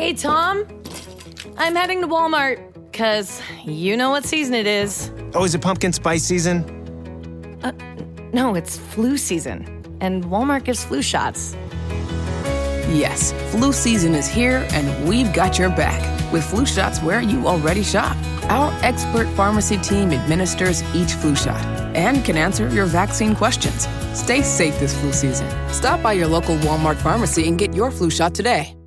Hey, Tom. I'm heading to Walmart because you know what season it is. Oh, is it pumpkin spice season? Uh, no, it's flu season, and Walmart gives flu shots. Yes, flu season is here, and we've got your back with flu shots where you already shop. Our expert pharmacy team administers each flu shot and can answer your vaccine questions. Stay safe this flu season. Stop by your local Walmart pharmacy and get your flu shot today.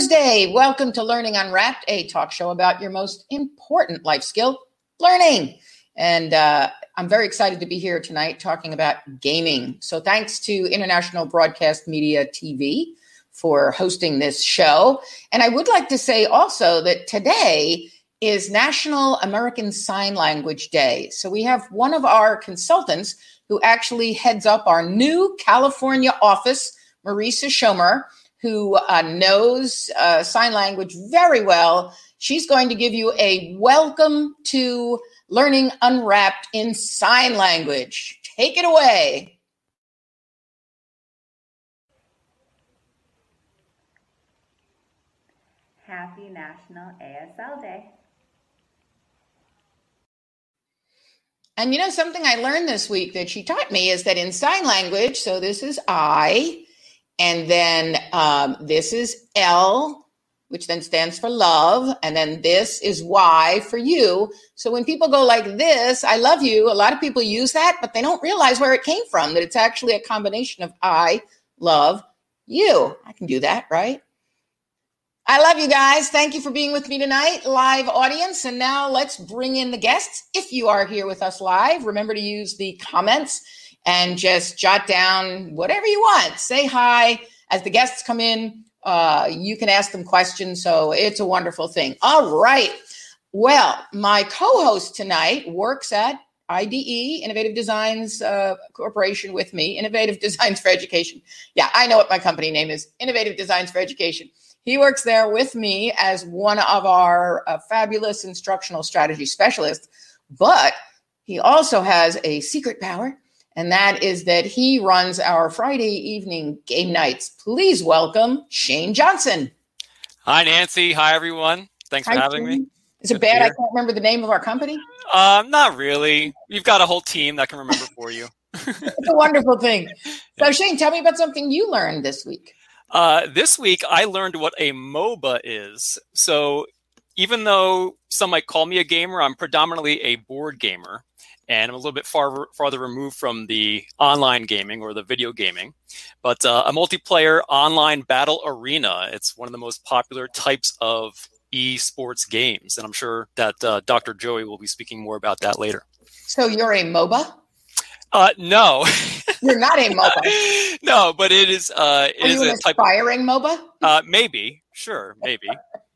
Thursday. Welcome to Learning Unwrapped, a talk show about your most important life skill, learning. And uh, I'm very excited to be here tonight talking about gaming. So, thanks to International Broadcast Media TV for hosting this show. And I would like to say also that today is National American Sign Language Day. So, we have one of our consultants who actually heads up our new California office, Marisa Schomer who uh, knows uh, sign language very well. She's going to give you a welcome to learning unwrapped in sign language. Take it away. Happy National ASL Day. And you know, something I learned this week that she taught me is that in sign language, so this is I, and then um, this is L, which then stands for love. And then this is Y for you. So when people go like this, I love you, a lot of people use that, but they don't realize where it came from, that it's actually a combination of I love you. I can do that, right? I love you guys. Thank you for being with me tonight, live audience. And now let's bring in the guests. If you are here with us live, remember to use the comments and just jot down whatever you want. Say hi as the guests come in. Uh, you can ask them questions. So it's a wonderful thing. All right. Well, my co host tonight works at IDE, Innovative Designs uh, Corporation, with me, Innovative Designs for Education. Yeah, I know what my company name is Innovative Designs for Education. He works there with me as one of our uh, fabulous instructional strategy specialists, but he also has a secret power and that is that he runs our Friday evening game nights. Please welcome Shane Johnson. Hi, Nancy. Hi, everyone. Thanks for having Shane. me. Is it bad I can't remember the name of our company? Um, not really. You've got a whole team that can remember for you. it's a wonderful thing. So, Shane, tell me about something you learned this week. Uh, this week, I learned what a MOBA is. So, even though some might call me a gamer, I'm predominantly a board gamer and I'm a little bit far farther removed from the online gaming or the video gaming. But uh, a multiplayer online battle arena, it's one of the most popular types of esports games, and I'm sure that uh, Dr. Joey will be speaking more about that later. So you're a MOBA? Uh, no. You're not a MOBA. no, but it is. Uh, it Are is you an a type aspiring MOBA? Uh, maybe, sure, maybe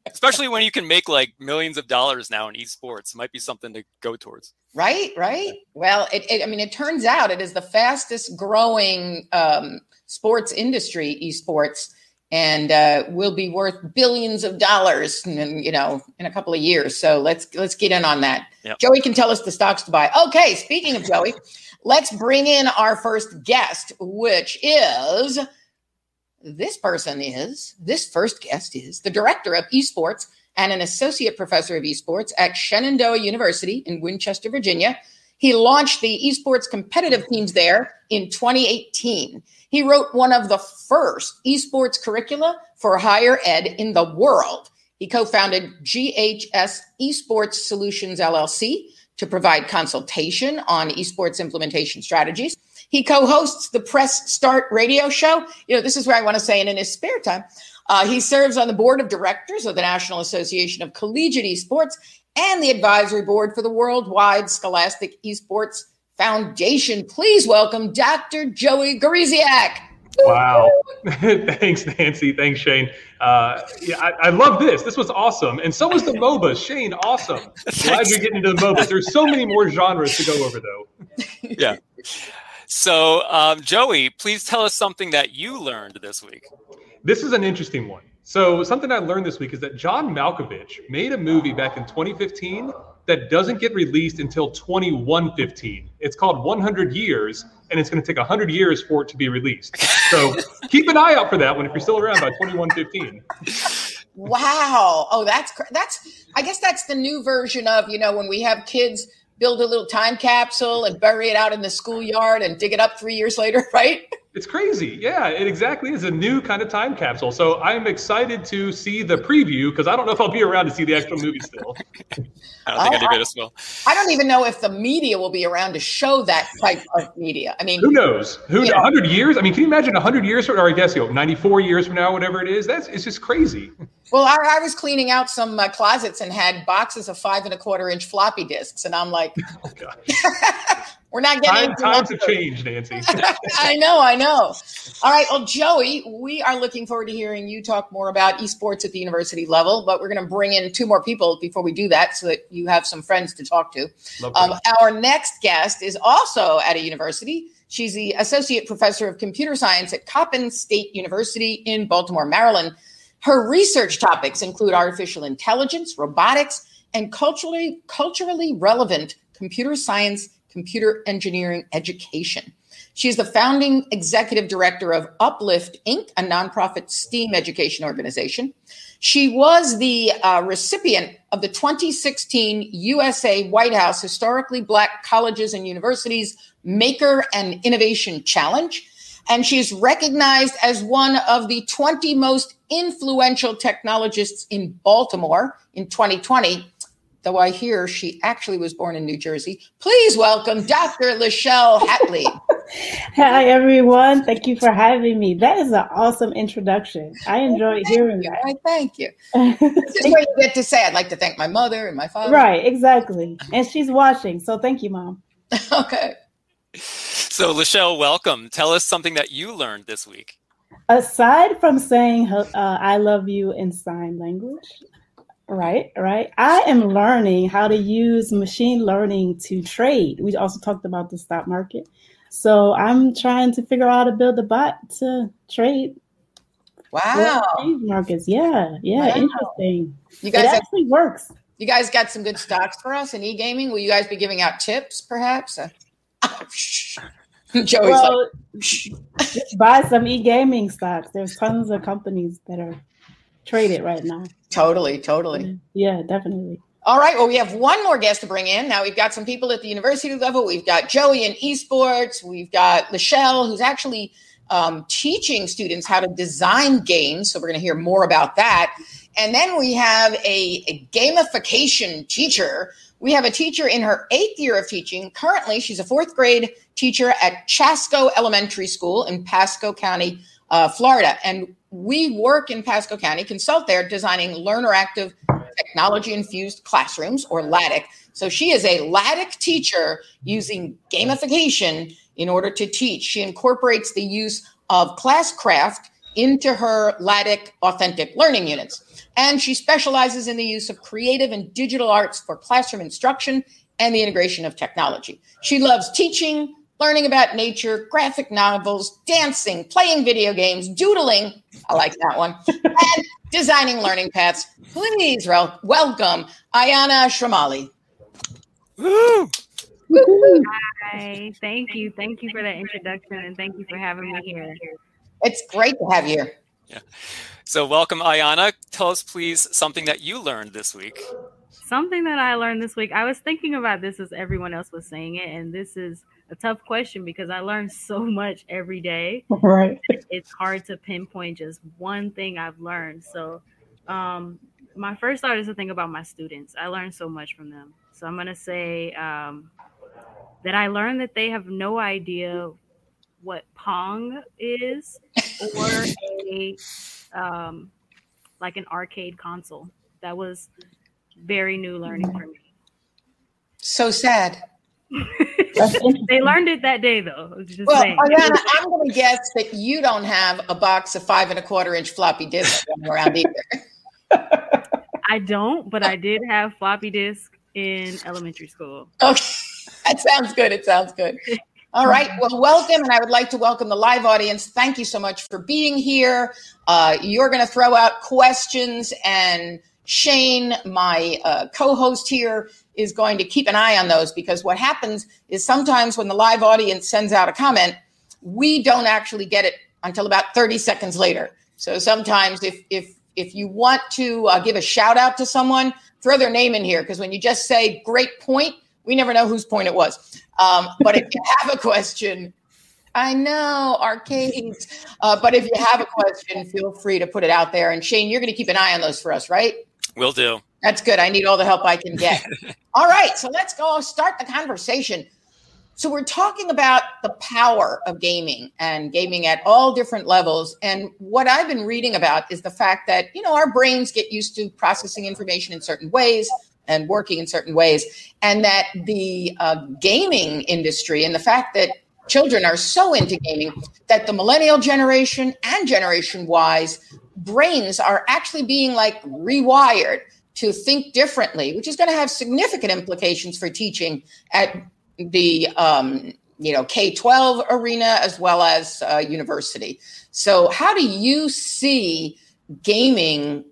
especially when you can make like millions of dollars now in esports. It might be something to go towards. Right, right. Well, it, it I mean, it turns out it is the fastest growing um, sports industry, esports, and uh, will be worth billions of dollars, in, you know, in a couple of years. So let's let's get in on that. Yep. Joey can tell us the stocks to buy. Okay, speaking of Joey, let's bring in our first guest, which is this person is, this first guest is the director of esports and an associate professor of esports at Shenandoah University in Winchester, Virginia. He launched the esports competitive teams there in 2018. He wrote one of the first esports curricula for higher ed in the world. He co founded GHS Esports Solutions LLC to provide consultation on esports implementation strategies. He co-hosts the Press Start radio show. You know, this is where I want to say, and in his spare time, uh, he serves on the board of directors of the National Association of Collegiate Esports and the advisory board for the Worldwide Scholastic Esports Foundation. Please welcome Dr. Joey Gawrysiak. Wow. Thanks, Nancy. Thanks, Shane. Uh, yeah, I, I, love this. This was awesome. And so was the MOBA. Shane, awesome. Glad you're getting into the MOBAs. There's so many more genres to go over, though. Yeah. So, um, Joey, please tell us something that you learned this week. This is an interesting one. So, something I learned this week is that John Malkovich made a movie back in 2015 that doesn't get released until 2115. It's called 100 Years, and it's going to take 100 years for it to be released. So keep an eye out for that one if you're still around by 2115. Wow. Oh, that's that's. I guess that's the new version of you know when we have kids build a little time capsule and bury it out in the schoolyard and dig it up three years later, right? It's crazy. Yeah, it exactly is a new kind of time capsule. So I'm excited to see the preview because I don't know if I'll be around to see the actual movie still. I don't think anybody will. Be around still. I don't even know if the media will be around to show that type of media. I mean, who knows? Who? Yeah. 100 years? I mean, can you imagine 100 years from, or I guess you know, 94 years from now, whatever it is? That's it's just crazy. Well, I, I was cleaning out some uh, closets and had boxes of five and a quarter inch floppy disks, and I'm like, oh, we're not getting Time, times have changed, Nancy. I know, I know. All right, well, Joey, we are looking forward to hearing you talk more about esports at the university level, but we're going to bring in two more people before we do that, so that you have some friends to talk to. Um, our next guest is also at a university. She's the associate professor of computer science at Coppin State University in Baltimore, Maryland. Her research topics include artificial intelligence, robotics, and culturally culturally relevant computer science, computer engineering education. She is the founding executive director of Uplift Inc., a nonprofit STEAM education organization. She was the uh, recipient of the 2016 USA White House Historically Black Colleges and Universities Maker and Innovation Challenge and she's recognized as one of the 20 most influential technologists in Baltimore in 2020. Though I hear she actually was born in New Jersey. Please welcome Dr. Lachelle Hatley. Hi, everyone. Thank you for having me. That is an awesome introduction. I enjoyed hearing you. that. I thank you. this is what you get to say. I'd like to thank my mother and my father. Right, exactly. And she's watching. So thank you, Mom. okay. So, Lachelle, welcome. Tell us something that you learned this week. Aside from saying uh, "I love you" in sign language, right, right, I am learning how to use machine learning to trade. We also talked about the stock market, so I'm trying to figure out how to build a bot to trade. Wow, markets, yeah, yeah, wow. interesting. You guys it have- actually works. You guys got some good stocks for us in e-gaming. Will you guys be giving out tips, perhaps? Uh, Joey's well, like, buy some e-gaming stocks. There's tons of companies that are traded right now. Totally, totally. Yeah, definitely. All right. Well, we have one more guest to bring in. Now we've got some people at the university level. We've got Joey in esports. We've got Lachelle, who's actually um, teaching students how to design games. So we're going to hear more about that. And then we have a, a gamification teacher we have a teacher in her eighth year of teaching. Currently, she's a fourth grade teacher at Chasco Elementary School in Pasco County, uh, Florida. And we work in Pasco County, consult there, designing learner active technology infused classrooms or LATIC. So she is a LATIC teacher using gamification in order to teach. She incorporates the use of Classcraft into her LATIC authentic learning units and she specializes in the use of creative and digital arts for classroom instruction and the integration of technology. She loves teaching, learning about nature, graphic novels, dancing, playing video games, doodling. I like that one. and designing learning paths. Please welcome Ayana Shramali. Woo! Hi, thank you. Thank you for that introduction and thank you for having me here. It's great to have you here. Yeah. So, welcome, Ayana. Tell us, please, something that you learned this week. Something that I learned this week. I was thinking about this as everyone else was saying it, and this is a tough question because I learn so much every day. Right. It's hard to pinpoint just one thing I've learned. So, um, my first thought is to think about my students. I learned so much from them. So, I'm going to say um, that I learned that they have no idea what Pong is or a um, like an arcade console. That was very new learning for me. So sad. They learned it that day, though. Just well, saying. Ariana, I'm going to guess that you don't have a box of five and a quarter inch floppy disks around either. I don't, but I did have floppy disk in elementary school. Okay, that sounds good. It sounds good. All right. Well, welcome. And I would like to welcome the live audience. Thank you so much for being here. Uh, you're going to throw out questions, and Shane, my uh, co host here, is going to keep an eye on those because what happens is sometimes when the live audience sends out a comment, we don't actually get it until about 30 seconds later. So sometimes if, if, if you want to uh, give a shout out to someone, throw their name in here because when you just say great point, we never know whose point it was. Um, but if you have a question, I know arcades, uh, but if you have a question, feel free to put it out there. And Shane, you're going to keep an eye on those for us, right? Will do. That's good. I need all the help I can get. all right, so let's go start the conversation. So we're talking about the power of gaming and gaming at all different levels. And what I've been reading about is the fact that, you know, our brains get used to processing information in certain ways and working in certain ways. And that the uh, gaming industry and the fact that children are so into gaming that the millennial generation and generation wise brains are actually being like rewired to think differently, which is going to have significant implications for teaching at the um, you know K twelve arena as well as uh, university. So, how do you see gaming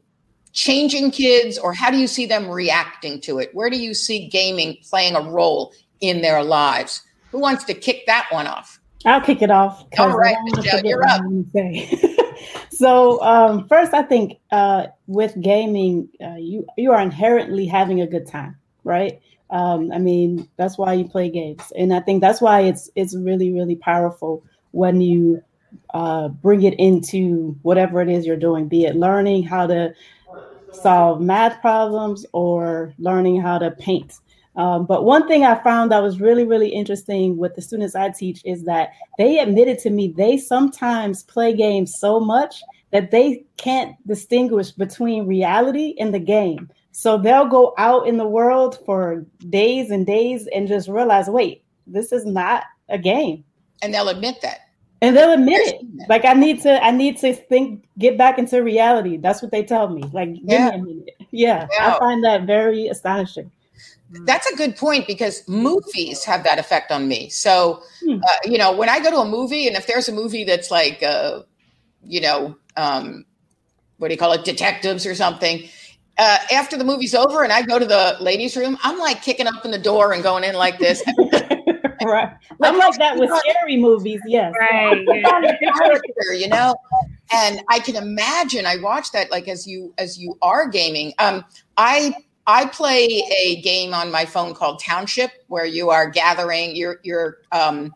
changing kids, or how do you see them reacting to it? Where do you see gaming playing a role in their lives? Who wants to kick that one off? I'll kick it off. All right, Michelle, you're up. so um, first, I think uh, with gaming, uh, you you are inherently having a good time, right? Um, I mean, that's why you play games, and I think that's why it's it's really really powerful when you uh, bring it into whatever it is you're doing, be it learning how to solve math problems or learning how to paint. Um, but one thing I found that was really, really interesting with the students I teach is that they admitted to me they sometimes play games so much that they can't distinguish between reality and the game. So they'll go out in the world for days and days and just realize, wait, this is not a game. And they'll admit that. And they'll admit it. Like I need to, I need to think, get back into reality. That's what they tell me. Like, yeah, yeah. I find that very astonishing. That's a good point because movies have that effect on me. So, hmm. uh, you know, when I go to a movie, and if there's a movie that's like, uh, you know, um, what do you call it, detectives or something, uh, after the movie's over and I go to the ladies' room, I'm like kicking up in the door and going in like this. right. I'm like that with scary movies. Yes. Right. character, you know, and I can imagine. I watch that like as you as you are gaming. Um, I I play a game on my phone called Township, where you are gathering. You're you're um,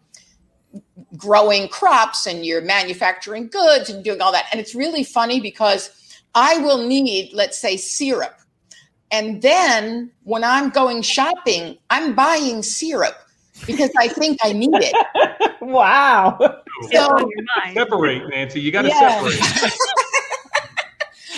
growing crops and you're manufacturing goods and doing all that. And it's really funny because I will need, let's say, syrup. And then when I'm going shopping, I'm buying syrup because I think I need it. wow. So, separate, Nancy. You got to yeah. separate.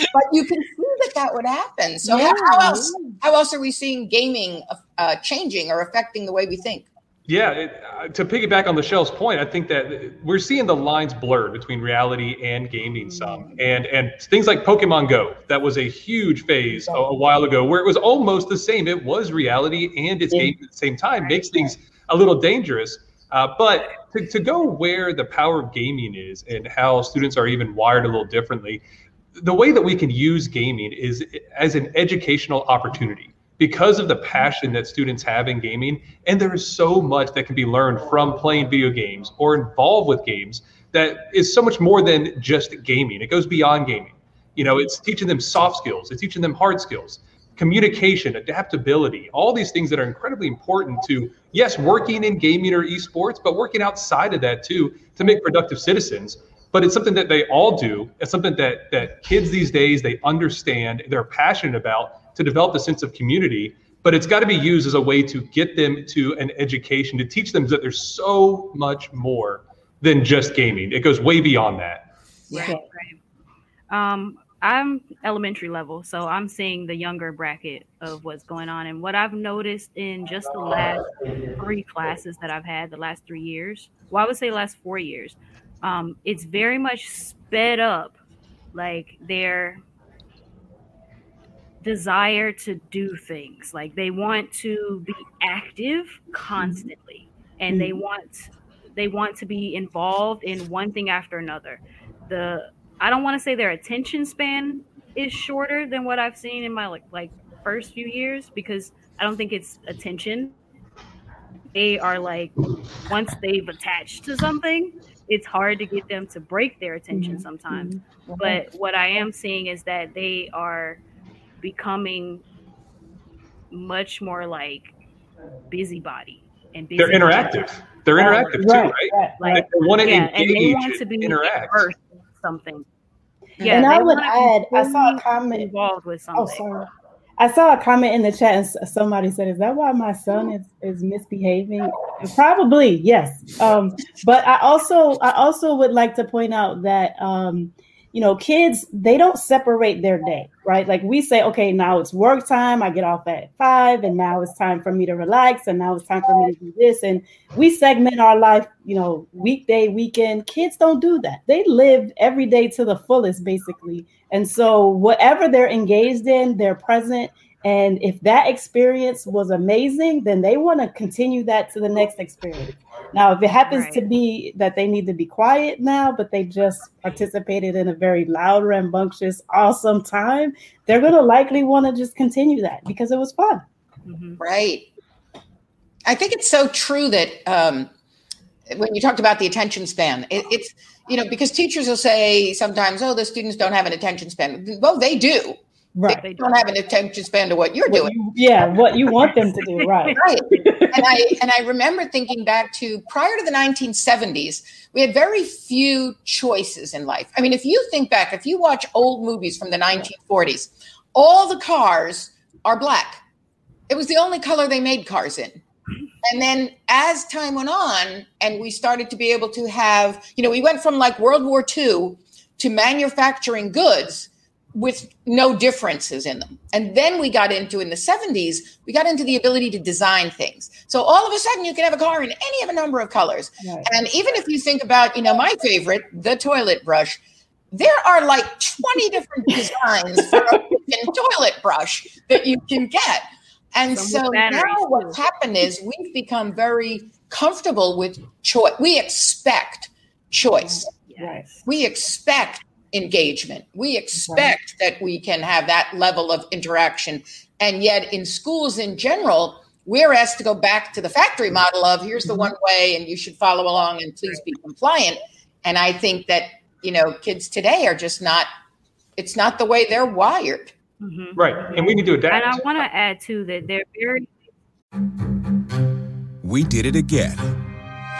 but you can see that that would happen. So yeah. how, how, else? How else are we seeing gaming uh, changing or affecting the way we think? Yeah, it, uh, to piggyback on Michelle's point, I think that we're seeing the lines blur between reality and gaming some, and and things like Pokemon Go. That was a huge phase a, a while ago, where it was almost the same. It was reality and it's game at the same time. Makes things a little dangerous. Uh, but to, to go where the power of gaming is and how students are even wired a little differently, the way that we can use gaming is as an educational opportunity because of the passion that students have in gaming. And there is so much that can be learned from playing video games or involved with games that is so much more than just gaming. It goes beyond gaming. You know, it's teaching them soft skills, it's teaching them hard skills, communication, adaptability, all these things that are incredibly important to, yes, working in gaming or esports, but working outside of that too to make productive citizens. But it's something that they all do. It's something that that kids these days they understand, they're passionate about, to develop a sense of community but it's got to be used as a way to get them to an education to teach them that there's so much more than just gaming it goes way beyond that right. Um, I'm elementary level, so I'm seeing the younger bracket of what's going on. And what I've noticed in just the last three classes that I've had, the last three years, well, I would say last four years, um, it's very much sped up. Like their desire to do things, like they want to be active constantly, and they want they want to be involved in one thing after another. The I don't want to say their attention span is shorter than what I've seen in my like like first few years because I don't think it's attention. They are like once they've attached to something, it's hard to get them to break their attention Mhm. sometimes. Mhm. But what I am seeing is that they are becoming much more like busybody and busy They're interactive. They're interactive too, right? right, Like, They want to yeah, and they want to be interact. immersed in something. and I would add, I saw a comment. involved with Oh, something. sorry. I saw a comment in the chat, and somebody said, "Is that why my son is is misbehaving?" Probably, yes. Um, but I also I also would like to point out that um, you know kids they don't separate their day, right? Like we say, okay, now it's work time. I get off at five, and now it's time for me to relax, and now it's time for me to do this, and we segment our life, you know, weekday, weekend. Kids don't do that. They live every day to the fullest, basically. And so, whatever they're engaged in, they're present. And if that experience was amazing, then they want to continue that to the next experience. Now, if it happens to be that they need to be quiet now, but they just participated in a very loud, rambunctious, awesome time, they're going to likely want to just continue that because it was fun. Mhm. Right. I think it's so true that um, when you talked about the attention span, it, it's, you know, because teachers will say sometimes, oh, the students don't have an attention span. Well, they do. Right. They don't have an attention span to what you're What doing. you- yeah, what you want them to do, right? Right. and I and I remember thinking back to prior to the 1970s, we had very few choices in life. I mean, if you think back, if you watch old movies from the 1940s, all the cars are black. It was the only color they made cars in. And then as time went on, and we started to be able to have, you know, we went from like World War II to manufacturing goods with no differences in them. And then we got into in the 70s, we got into the ability to design things. So all of a sudden you can have a car in any of a number of colors. Right. And even if you think about, you know, my favorite, the toilet brush, there are like 20 different designs for a toilet brush that you can get. And so now what's happened is we've become very comfortable with choice. We expect choice. Right. Yes. We expect engagement. We expect that we can have that level of interaction. And yet, in schools in general, we're asked to go back to the factory model of here's the one way and you should follow along and please be compliant. And I think that, you know, kids today are just not, it's not the way they're wired. Mhm. Right. And we need to adapt. And. I want to add too that they're very We did it again.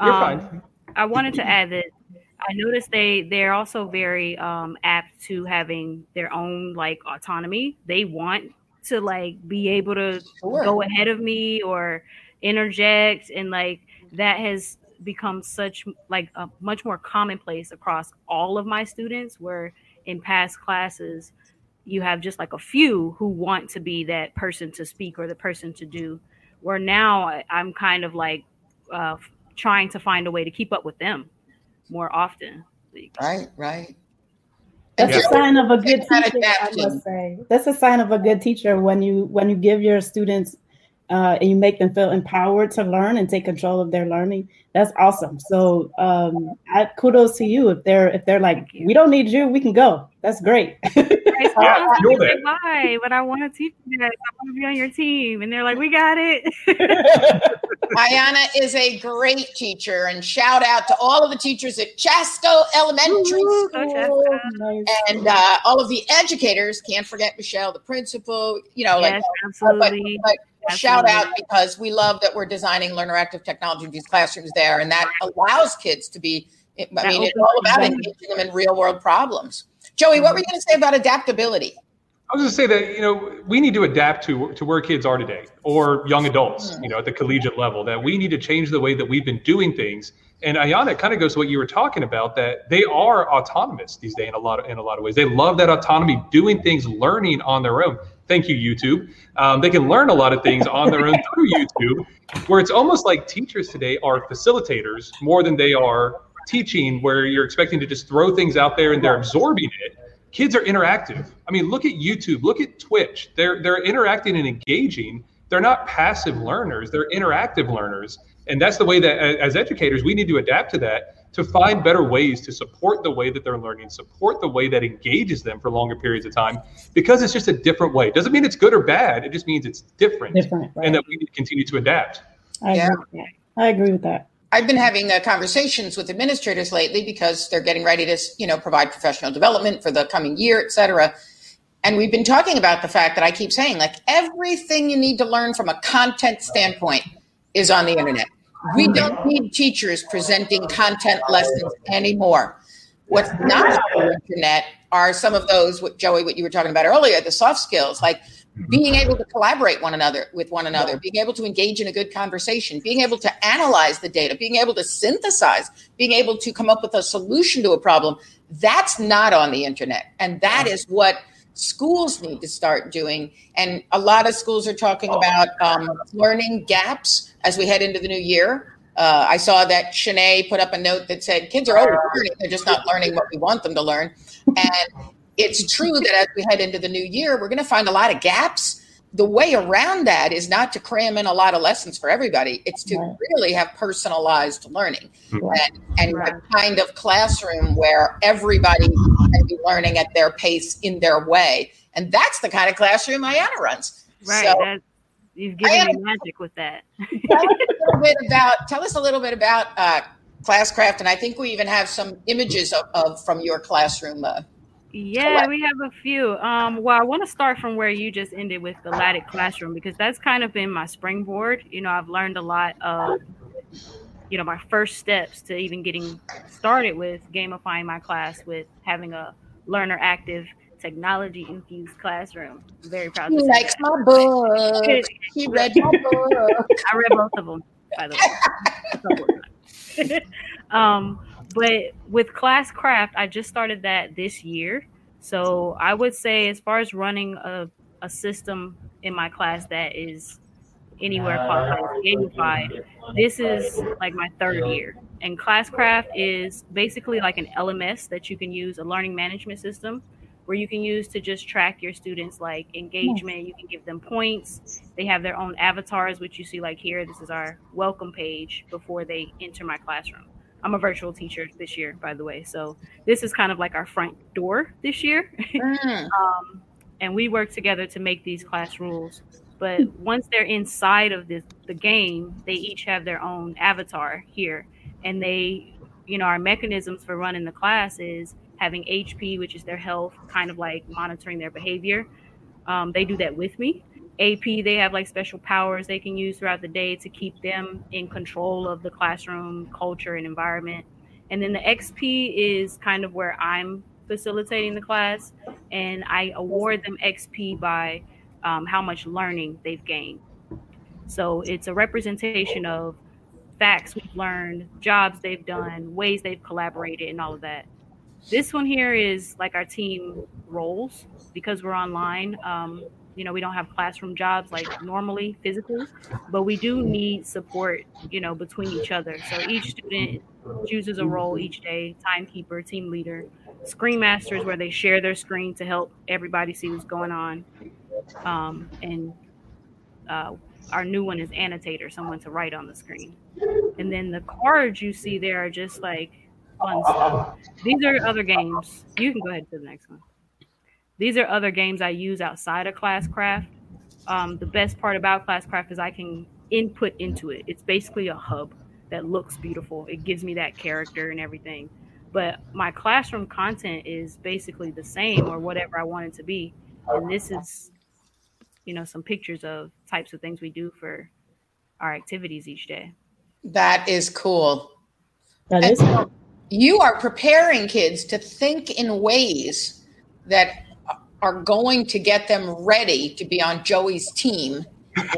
You're Um, fine. I wanted to add that I noticed they they're also very um, apt to having their own like autonomy. They want to like be able to Sure. go ahead of me or interject, and like that has become such like a much more commonplace across all of my students. Where in past classes you have just like a few who want to be that person to speak or the person to do. Where now I- I'm kind of like uh, trying to find a way to keep up with them more often. Right, right. That's Yeah. a sign of a good teacher, I must say. That's a sign of a good teacher when you when you give your students uh, and you make them feel empowered to learn and take control of their learning, that's awesome. So um, I, kudos to you if they're if they're like, we don't need you, we can go. That's great. I say why, but I want to teach you guys. I want to be on your team, and they're like, we got it. Ayana is a great teacher, and shout out to all of the teachers at Chasco Elementary Ooh, School nice. and uh, all of the educators. Can't forget Michelle, the principal. You know, like Yes, but, absolutely. shout out because we love that we're designing learner active technology in these classrooms there, and that allows kids to be. I That mean, it's all about them. engaging them in real world problems. Joey, what were mm-hmm. you going to say about adaptability? I was going to say that you know we need to adapt to to where kids are today, or young adults, mm. you know, at the collegiate level. That we need to change the way that we've been doing things. And Ayana, it kind of goes to what you were talking about that they are autonomous these days in a lot of in a lot of ways. They love that autonomy, doing things, learning on their own. Thank you, YouTube. Um, they can learn a lot of things on their own through YouTube, where it's almost like teachers today are facilitators more than they are teaching, where you're expecting to just throw things out there and they're absorbing it kids are interactive. I mean, look at YouTube, look at Twitch. They're they're interacting and engaging. They're not passive learners. They're interactive learners. And that's the way that as educators we need to adapt to that to find better ways to support the way that they're learning, support the way that engages them for longer periods of time because it's just a different way. Doesn't mean it's good or bad. It just means it's different. Different, right. And that we need to continue to adapt. I Yeah. agree with that. I agree with that. I've been having uh, conversations with administrators lately because they're getting ready to, you know, provide professional development for the coming year, et cetera. And we've been talking about the fact that I keep saying, like, everything you need to learn from a content standpoint is on the internet. We don't need teachers presenting content lessons anymore. What's not on the internet are some of those, what Joey, what you were talking about earlier, the soft skills, like being able to collaborate one another with one another, being able to engage in a good conversation, being able to analyze the data, being able to synthesize, being able to come up with a solution to a problem. That's not on the internet. And that is what schools need to start doing. And a lot of schools are talking about um, learning gaps as we head into the new year. Uh, I saw that Shanae put up a note that said kids are always learning, they're just not learning what we want them to learn. And it's true that as we head into the new year, we're going to find a lot of gaps. The way around that is not to cram in a lot of lessons for everybody. It's to Right. really have personalized learning Right. and, and Right. a kind of classroom where everybody can be learning at their pace in their way. And that's the kind of classroom Ayana runs. Right. So that, you've given me magic with that. tell us a little bit about tell us a little bit about uh, Classcraft, and I think we even have some images of, of from your classroom. Uh, Yeah, we have a few. Um, well, I want to start from where you just ended with the LATIC Classroom because that's kind of been my springboard. You know, I've learned a lot of, you know, my first steps to even getting started with gamifying my class with having a learner active technology infused classroom. I'm very proud to he likes that. my book. He read my book. I read both of them, by the way. um, but with Classcraft, I just started that this year. So I would say, as far as running a, a system in my class that is anywhere qualified as gamified, this is like my third year. And Classcraft is basically like an LMS that you can use, a learning management system where you can use to just track your students like engagement. You can give them points. They have their own avatars, which you see like here. This is our welcome page before they enter my classroom. I'm a virtual teacher this year, by the way. So this is kind of like our front door this year. Mm. um, and we work together to make these class rules. But once they're inside of this, the game, they each have their own avatar here. And they, you know, our mechanisms for running the class is having HP, which is their health, kind of like monitoring their behavior. Um, they do that with me. AP, they have like special powers they can use throughout the day to keep them in control of the classroom culture and environment. And then the XP is kind of where I'm facilitating the class, and I award them XP by um, how much learning they've gained. So it's a representation of facts we've learned, jobs they've done, ways they've collaborated, and all of that. This one here is like our team roles because we're online. Um, you know, we don't have classroom jobs like normally physically, but we do need support, you know, between each other. So each student chooses a role each day timekeeper, team leader, screen masters, where they share their screen to help everybody see what's going on. Um, and uh, our new one is annotator, someone to write on the screen. And then the cards you see there are just like fun uh, uh, stuff. Uh. These are other games. You can go ahead to the next one. These are other games I use outside of Classcraft. Um, the best part about Classcraft is I can input into it. It's basically a hub that looks beautiful. It gives me that character and everything. But my classroom content is basically the same or whatever I want it to be. And this is, you know, some pictures of types of things we do for our activities each day. That is cool. That is And You are preparing kids to think in ways that are going to get them ready to be on Joey's team.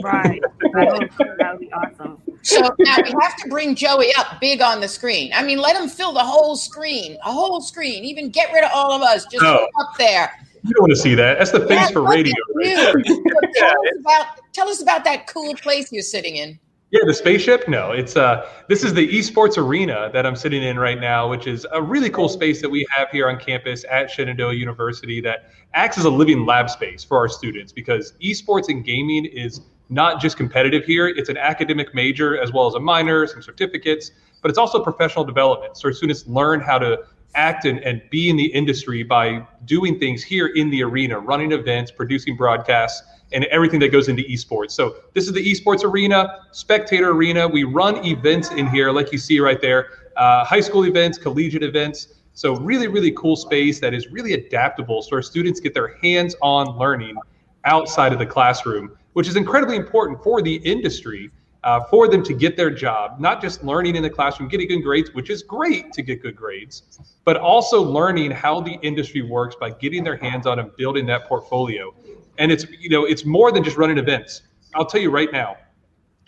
Right. that would be awesome. So now we have to bring Joey up big on the screen. I mean, let him fill the whole screen, a whole screen. Even get rid of all of us. Just No. put him up there. You don't want to see that. That's the face Yeah, for radio. right there. tell, us about, tell us about that cool place you're sitting in. Yeah, the spaceship. No, it's uh, this is the esports arena that I'm sitting in right now, which is a really cool space that we have here on campus at Shenandoah University that acts as a living lab space for our students because esports and gaming is not just competitive here; it's an academic major as well as a minor, some certificates, but it's also professional development. So our students learn how to act and, and be in the industry by doing things here in the arena, running events, producing broadcasts, and everything that goes into esports. So this is the esports arena, spectator arena. We run events in here, like you see right there, uh, high school events, collegiate events. So really, really cool space that is really adaptable. So our students get their hands-on learning outside of the classroom, which is incredibly important for the industry. Uh, for them to get their job, not just learning in the classroom, getting good grades, which is great to get good grades, but also learning how the industry works by getting their hands on and building that portfolio. And it's you know it's more than just running events. I'll tell you right now,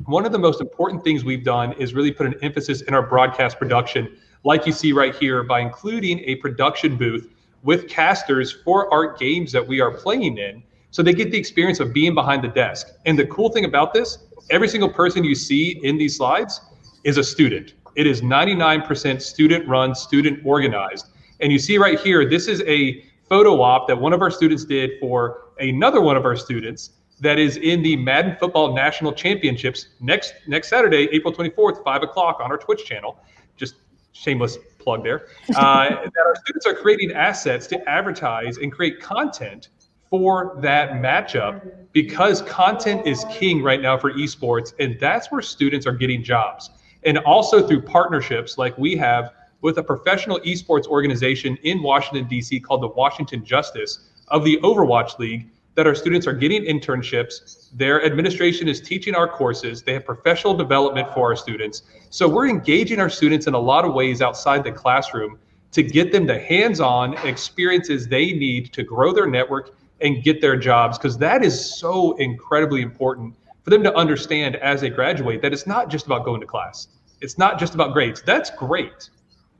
one of the most important things we've done is really put an emphasis in our broadcast production, like you see right here, by including a production booth with casters for our games that we are playing in. So they get the experience of being behind the desk. And the cool thing about this, every single person you see in these slides is a student. It is 99% student run, student organized. And you see right here, this is a photo op that one of our students did for another one of our students that is in the Madden Football National Championships next next Saturday, April 24th, five o'clock on our Twitch channel. Just shameless plug there. Uh, that our students are creating assets to advertise and create content for that matchup because content is king right now for esports, and that's where students are getting jobs. And also through partnerships like we have with a professional esports organization in Washington, D.C. called the Washington Justice of the Overwatch League that our students are getting internships. Their administration is teaching our courses. They have professional development for our students. So we're engaging our students in a lot of ways outside the classroom to get them the hands on experiences they need to grow their network and get their jobs, because that is so incredibly important for them to understand as they graduate that it's not just about going to class. It's not just about grades. That's great.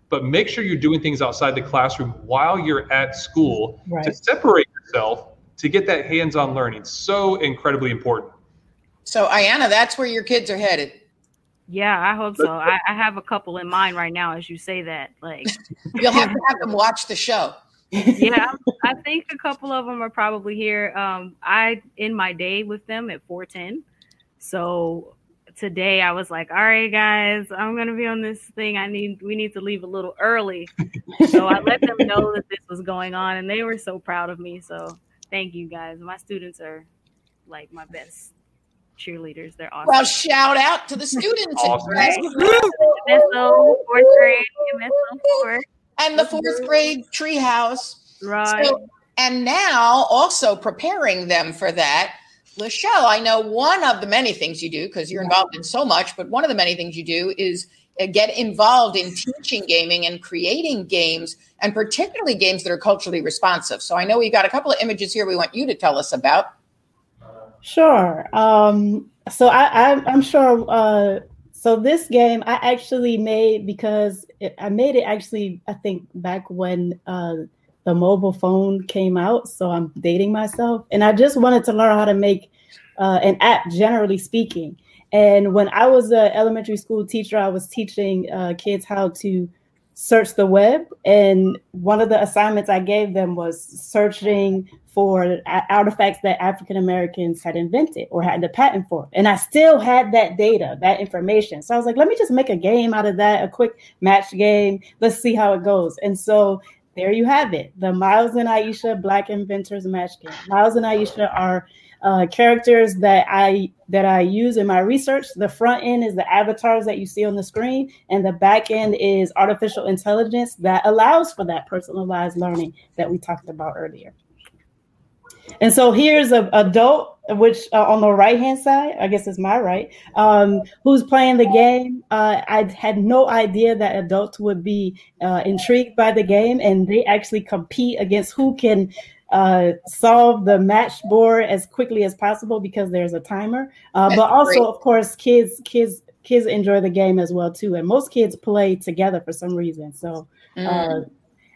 But make sure you're doing things outside the classroom while you're at school to separate yourself to get that hands-on learning. So incredibly important. So, Ayana, that's where your kids are headed. Yeah, I hope so. I, I have a couple in mind right now as you say that. Like, You'll have to have them watch the show. Yeah, I think a couple of them are probably here. Um, I in my day with them at 410. So today I was like, all right, guys, I'm gonna be on this thing. I need we need to leave a little early. so I let them know that this was going on, and they were so proud of me. So thank you guys. My students are like my best cheerleaders. They're awesome. Well, shout out to the students Awesome. right? MSO fourth grade, MSO fourth. And the fourth grade treehouse. Right. So, and now also preparing them for that. Lachelle, I know one of the many things you do because you're involved in so much, but one of the many things you do is uh, get involved in teaching gaming and creating games, and particularly games that are culturally responsive. So I know we've got a couple of images here we want you to tell us about. Sure. Um, so I, I, I'm sure. Uh, so this game I actually made because it, I made it actually I think back when uh, the mobile phone came out. So I'm dating myself, and I just wanted to learn how to make uh, an app, generally speaking. And when I was an elementary school teacher, I was teaching uh, kids how to search the web. And one of the assignments I gave them was searching for artifacts that African Americans had invented or had the patent for. And I still had that data, that information. So I was like, let me just make a game out of that, a quick match game. Let's see how it goes. And so there you have it the Miles and Aisha Black Inventors Match Game. Miles and Aisha are uh, characters that I that I use in my research. The front end is the avatars that you see on the screen, and the back end is artificial intelligence that allows for that personalized learning that we talked about earlier. And so here's a adult, which uh, on the right hand side, I guess it's my right, um, who's playing the game. Uh, I had no idea that adults would be uh, intrigued by the game, and they actually compete against who can uh, solve the match board as quickly as possible because there's a timer. Uh, but also, great. of course, kids kids kids enjoy the game as well too, and most kids play together for some reason. So. Uh, mm.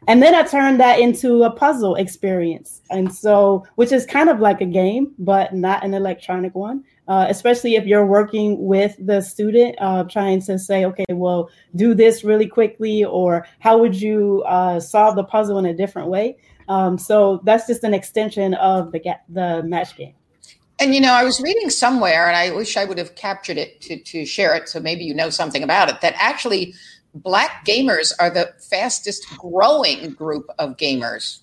And then I turned that into a puzzle experience, and so which is kind of like a game, but not an electronic one. Uh, especially if you're working with the student, uh, trying to say, okay, well, do this really quickly, or how would you uh, solve the puzzle in a different way? Um, so that's just an extension of the the match game. And you know, I was reading somewhere, and I wish I would have captured it to, to share it. So maybe you know something about it. That actually, black gamers are the fastest growing group of gamers.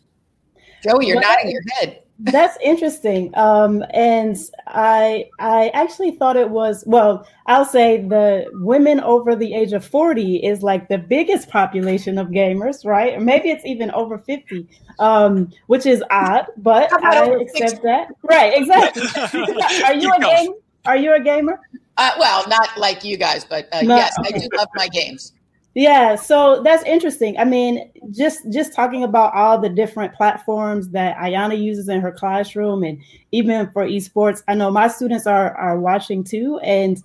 Joey, you're nodding your head. That's interesting. Um, and I I actually thought it was well, I'll say the women over the age of 40 is like the biggest population of gamers, right? Or maybe it's even over 50, um, which is odd, but I accept that. Right, exactly. Are you a gamer? Are you a gamer? Uh, well, not like you guys, but uh, no. yes, I do love my games. Yeah, so that's interesting. I mean, just just talking about all the different platforms that Ayana uses in her classroom, and even for esports, I know my students are are watching too, and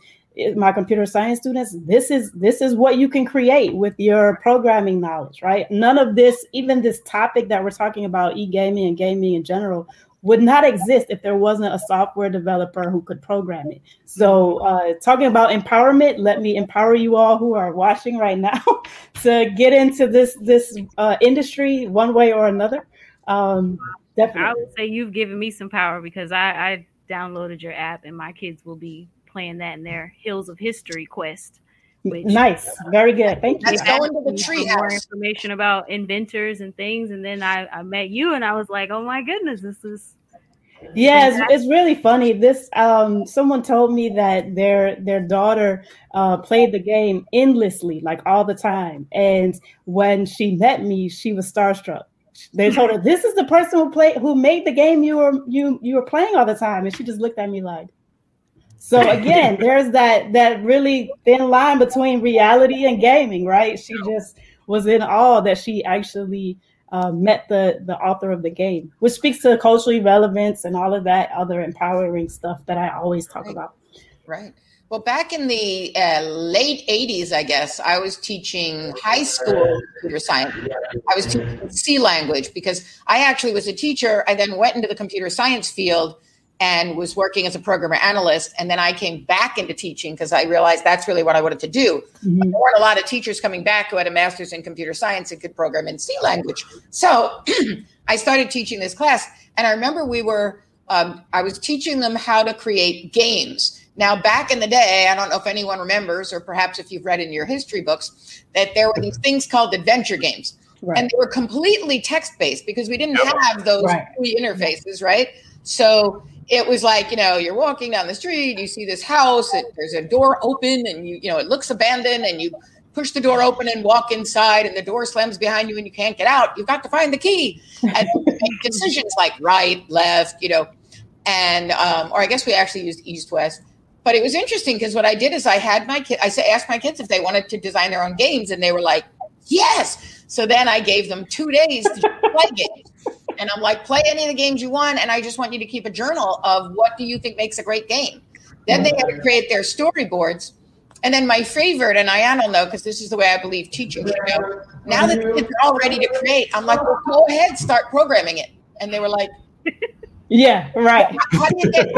my computer science students. This is this is what you can create with your programming knowledge, right? None of this, even this topic that we're talking about, e gaming and gaming in general, would not exist if there wasn't a software developer who could program it. So, uh, talking about empowerment, let me empower you all who are watching right now to get into this this uh, industry one way or another. Um, definitely, I would say you've given me some power because I, I downloaded your app and my kids will be playing that in their Hills of History quest. Which nice, very good. Thank you. Let's go into the tree More information about inventors and things, and then I, I met you, and I was like, oh my goodness, this is. Yeah, it's, it's really funny. This um, someone told me that their their daughter uh, played the game endlessly, like all the time, and when she met me, she was starstruck. They told her, "This is the person who played who made the game you were you you were playing all the time," and she just looked at me like, so again, there's that that really thin line between reality and gaming, right? She just was in awe that she actually uh, met the the author of the game, which speaks to culturally relevance and all of that other empowering stuff that I always talk right. about. Right. Well, back in the uh, late 80s, I guess, I was teaching high school computer science. I was teaching C language because I actually was a teacher. I then went into the computer science field and was working as a programmer analyst. And then I came back into teaching because I realized that's really what I wanted to do. Mm-hmm. There weren't a lot of teachers coming back who had a master's in computer science and could program in C language. So I started teaching this class. And I remember we were, um, I was teaching them how to create games. Now, back in the day, I don't know if anyone remembers, or perhaps if you've read in your history books, that there were these things called adventure games. Right. And they were completely text based because we didn't have those right. interfaces, right? So it was like you know you're walking down the street you see this house it, there's a door open and you you know it looks abandoned and you push the door open and walk inside and the door slams behind you and you can't get out. You've got to find the key. And make decisions like right left you know and um, or i guess we actually used east west. But it was interesting because what i did is i had my kid i asked my kids if they wanted to design their own games and they were like yes! So then i gave them two days to play games and I'm like, play any of the games you want, and I just want you to keep a journal of what do you think makes a great game. Then they had to create their storyboards. And then my favorite, and I don't know because this is the way I believe teaching should go. Now that the kids are all ready to create, I'm like, well, go ahead, start programming it. And they were like, Yeah, right. How, how do you get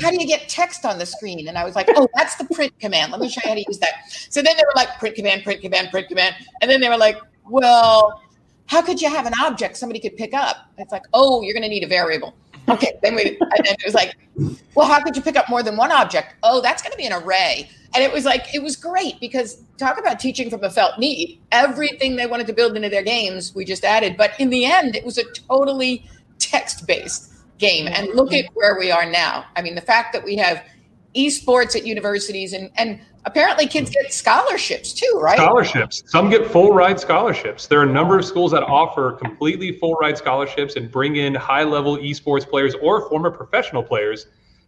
how do you get text on the screen? And I was like, oh, that's the print command. Let me show you how to use that. So then they were like, print command, print command, print command. And then they were like, well, how could you have an object somebody could pick up? It's like, oh, you're going to need a variable. Okay, then we, and it was like, well, how could you pick up more than one object? Oh, that's going to be an array. And it was like, it was great because talk about teaching from a felt need. Everything they wanted to build into their games, we just added. But in the end, it was a totally text based game. And look mm-hmm. at where we are now. I mean, the fact that we have esports at universities and, and apparently kids get scholarships too, right? Scholarships. Some get full ride scholarships. There are a number of schools that offer completely full ride scholarships and bring in high level esports players or former professional players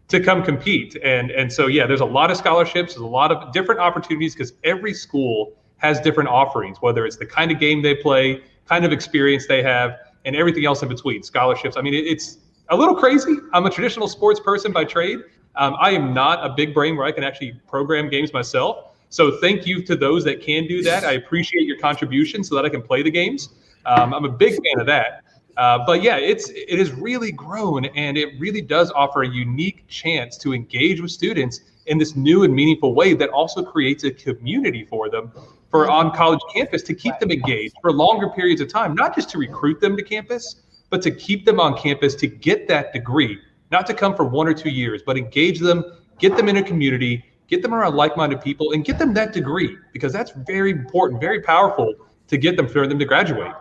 to come compete. And and so yeah, there's a lot of scholarships, there's a lot of different opportunities because every school has different offerings, whether it's the kind of game they play, kind of experience they have, and everything else in between. Scholarships. I mean, it, it's a little crazy. I'm a traditional sports person by trade, um, I am not a big brain where I can actually program games myself. So thank you to those that can do that. I appreciate your contribution so that I can play the games. Um, I'm a big fan of that. Uh, but yeah, it's it has really grown, and it really does offer a unique chance to engage with students in this new and meaningful way that also creates a community for them for on college campus to keep them engaged for longer periods of time, not just to recruit them to campus, but to keep them on campus to get that degree not to come for one or two years, but engage them, get them in a community, get them around like-minded people, and get them that degree because that's very important, very powerful to get them for them to graduate.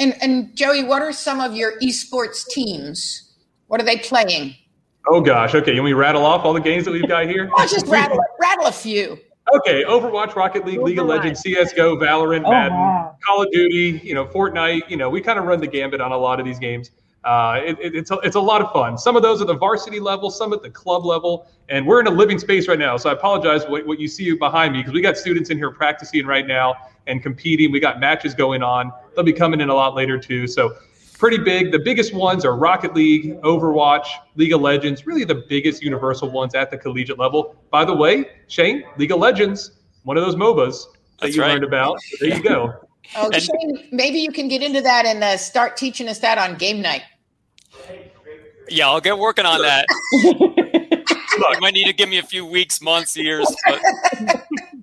And and Joey, what are some of your esports teams? What are they playing? Oh gosh, okay. You want me to rattle off all the games that we've got here? I'll just rattle rattle a few. Okay, Overwatch, Rocket League, League of Legends, CS:GO, Valorant, oh, Madden, wow. Call of Duty, you know, Fortnite. You know, we kind of run the gambit on a lot of these games. Uh, it, it, it's, a, it's a lot of fun. Some of those at the varsity level, some at the club level, and we're in a living space right now. So I apologize what, what you see behind me because we got students in here practicing right now and competing. We got matches going on. They'll be coming in a lot later too. So pretty big. The biggest ones are Rocket League, Overwatch, League of Legends, really the biggest universal ones at the collegiate level. By the way, Shane, League of Legends, one of those MOBAs that That's you right. learned about. There you go. Oh, and, Shane, maybe you can get into that and uh, start teaching us that on game night. Yeah, I'll get working on that. you might need to give me a few weeks, months, years, but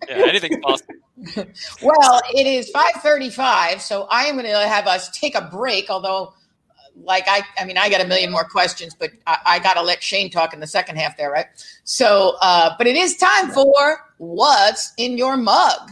yeah, anything's possible. Well, it is 5:35, so I am going to have us take a break. Although, like I, I mean, I got a million more questions, but I, I got to let Shane talk in the second half there, right? So, uh, but it is time for what's in your mug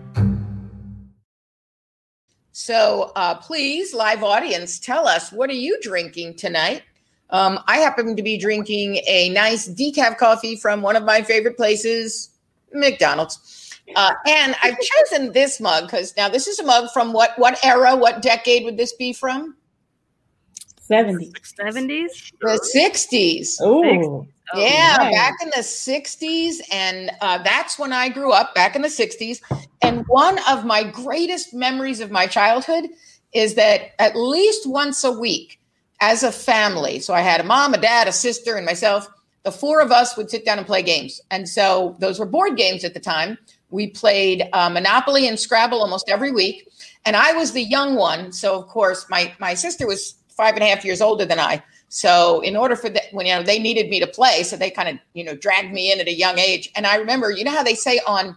So uh, please, live audience, tell us what are you drinking tonight? Um, I happen to be drinking a nice decaf coffee from one of my favorite places, McDonald's. Uh, and I've chosen this mug because now this is a mug from what what era, what decade would this be from? 70s. 70s? The 60s. Oh. Oh, yeah, nice. back in the 60s. And uh, that's when I grew up, back in the 60s. And one of my greatest memories of my childhood is that at least once a week, as a family, so I had a mom, a dad, a sister, and myself, the four of us would sit down and play games. And so those were board games at the time. We played uh, Monopoly and Scrabble almost every week. And I was the young one. So, of course, my, my sister was five and a half years older than I. So in order for that, when you know they needed me to play, so they kind of you know dragged me in at a young age. And I remember, you know how they say on